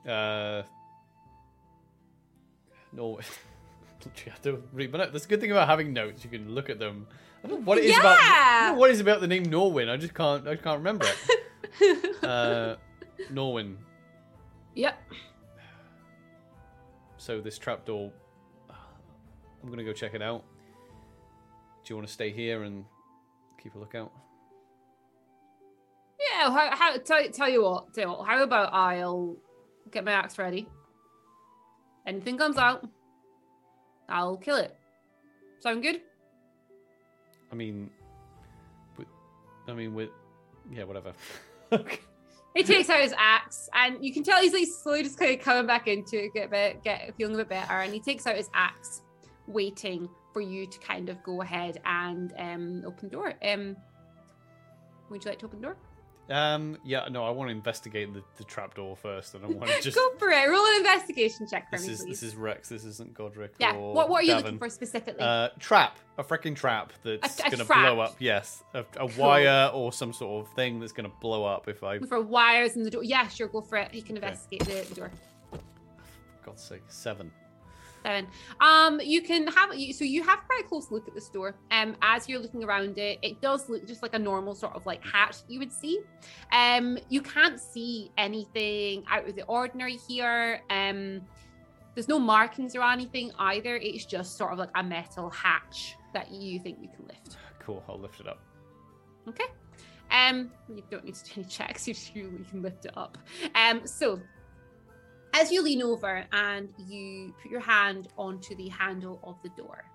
uh, no, you have to read. But no, that's a good thing about having notes. You can look at them. I don't know what it is about. I don't know what it is about the name Norwin. I just can't. I can't remember it. uh, Norwin. yep. So this trapdoor. I'm gonna go check it out. Do you want to stay here and keep a lookout? Yeah. How, how, tell, tell you what. Tell you what. How about I'll get my axe ready. Anything comes out, I'll kill it. Sound good? I mean, I mean, with yeah, whatever. okay. He takes out his axe, and you can tell he's like slowly just kind of coming back into it, get a bit, get feeling a bit better. And he takes out his axe, waiting for you to kind of go ahead and um open the door. Um, would you like to open the door? Um, yeah, no, I want to investigate the, the trapdoor first. and I want to just. go for it. Roll an investigation check for this me, is please. this is Rex. This isn't Godric. yeah. What What are you Davin. looking for specifically? Uh, trap, a freaking trap that's gonna trap. blow up. Yes, a, a wire or some sort of thing that's gonna blow up if I. for wires in the door. Yeah, sure. Go for it. You can Okay. investigate the, the door. God's sake, seven. Seven. Um, you can have you so you have quite a close look at the store. Um, as you're looking around it, it does look just like a normal sort of like hat you would see. Um, you can't see anything out of the ordinary here. Um, there's no markings or anything either. It's just sort of like a metal hatch that you think you can lift. Cool, I'll lift it up. Okay. Um, you don't need to do any checks. You you can lift it up. Um, so as you lean over and you put your hand onto the handle of the door,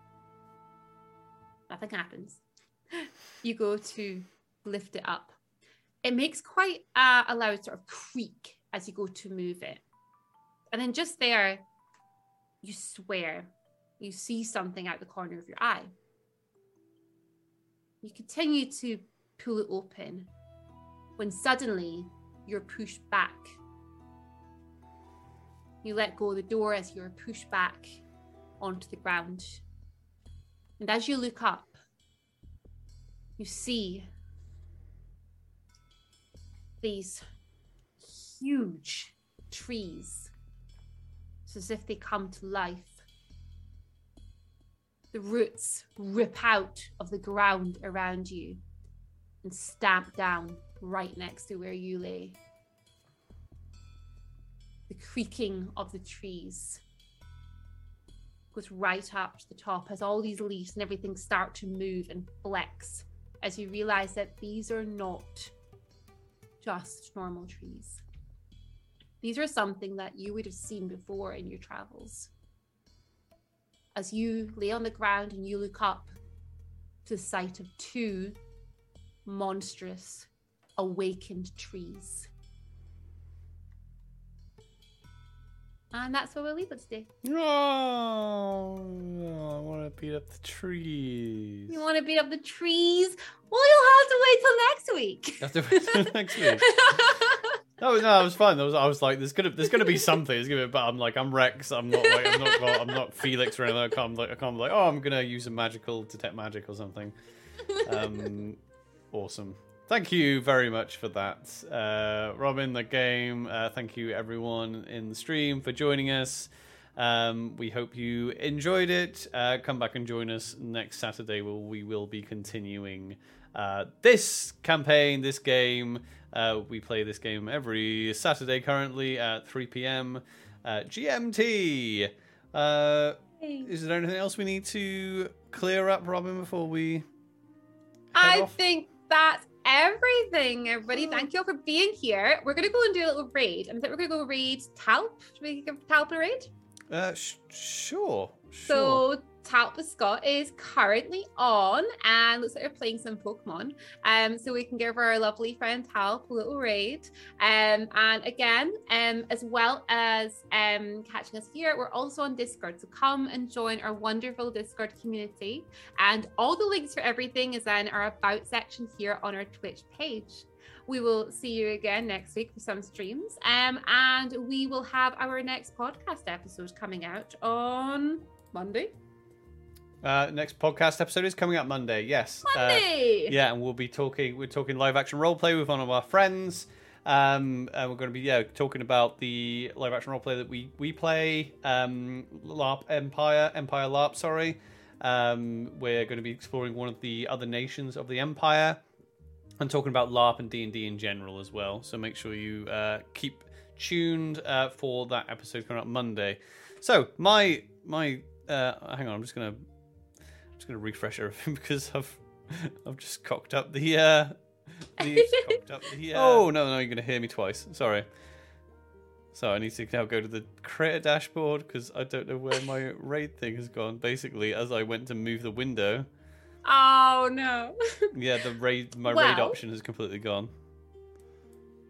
nothing happens. You go to lift it up. It makes quite a, a loud sort of creak as you go to move it. And then just there, you swear you see something out the corner of your eye. You continue to pull it open when suddenly you're pushed back. You let go of the door as you're pushed back onto the ground. And as you look up, you see these huge trees. It's as if they come to life. The roots rip out of the ground around you and stamp down right next to where you lay. Creaking of the trees goes right up to the top as all these leaves and everything start to move and flex as you realize that these are not just normal trees. These are something that you would have seen before in your travels. As you lay on the ground and you look up to the sight of two monstrous awakened trees. And that's where we'll leave it today. Oh, I want to beat up the trees. You want to beat up the trees? Well, you'll have to wait till next week. Have to wait till next week. No, no, I was fine. I was, I was like, there's gonna, there's gonna be something. There's gonna be, but I'm like, I'm Rex. I'm not like, I'm not, I'm not Felix or anything. I can't, like, I can't be like, oh, I'm gonna use a magical detect magic or something. Um, awesome. Thank you very much for that, uh, Robin. The game. Uh, thank you everyone in the stream for joining us. Um, we hope you enjoyed it. Uh, come back and join us next Saturday. Where we will be continuing uh, this campaign, this game. Uh, we play this game every Saturday currently at 3 p.m. Uh, GMT. Uh, is there anything else we need to clear up, Robin, before we? I off? think that's everything, everybody. Thank you all for being here. We're gonna go and do a little raid. I think we're gonna go raid Talp. Should we give Talp a raid? Uh, sh- sure. Sure. So Talp the Scott is currently on and looks like we're playing some Pokemon. Um, so we can give our lovely friend Talp a little raid. Um, and again, um, as well as um catching us here, we're also on Discord. So come and join our wonderful Discord community. And all the links for everything is in our about section here on our Twitch page. We will see you again next week for some streams. Um, and we will have our next podcast episode coming out on Monday. Uh, next podcast episode is coming up Monday. Yes. Uh, Monday. yeah, and we'll be talking. We're talking live action role play with one of our friends. Um, and we're going to be yeah talking about the live action role play that we we play. Um, LARP Empire, Empire LARP. Sorry. Um, we're going to be exploring one of the other nations of the Empire, and talking about LARP and D and D in general as well. So make sure you uh, keep tuned uh, for that episode coming up Monday. So my my uh, hang on, I'm just gonna I'm just gonna refresh everything because I've I've just cocked up the uh the cocked up the uh... Oh no no you're gonna hear me twice. Sorry. So I need to now go to the creator dashboard because I don't know where my raid thing has gone. Basically, as I went to move the window, Oh no. yeah, the raid my raid option has completely gone.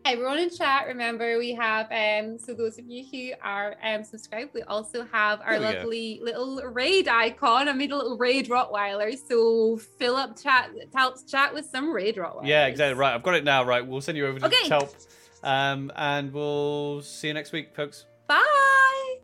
Everyone in chat, remember we have um so those of you who are um subscribed, we also have our There we go. lovely little raid icon. I made a little raid Rottweiler, so fill up chat Talp's chat with some raid Rottweilers. Yeah, exactly right. I've got it now. Right, we'll send you over to Okay. Talp, um, and we'll see you next week, folks. Bye.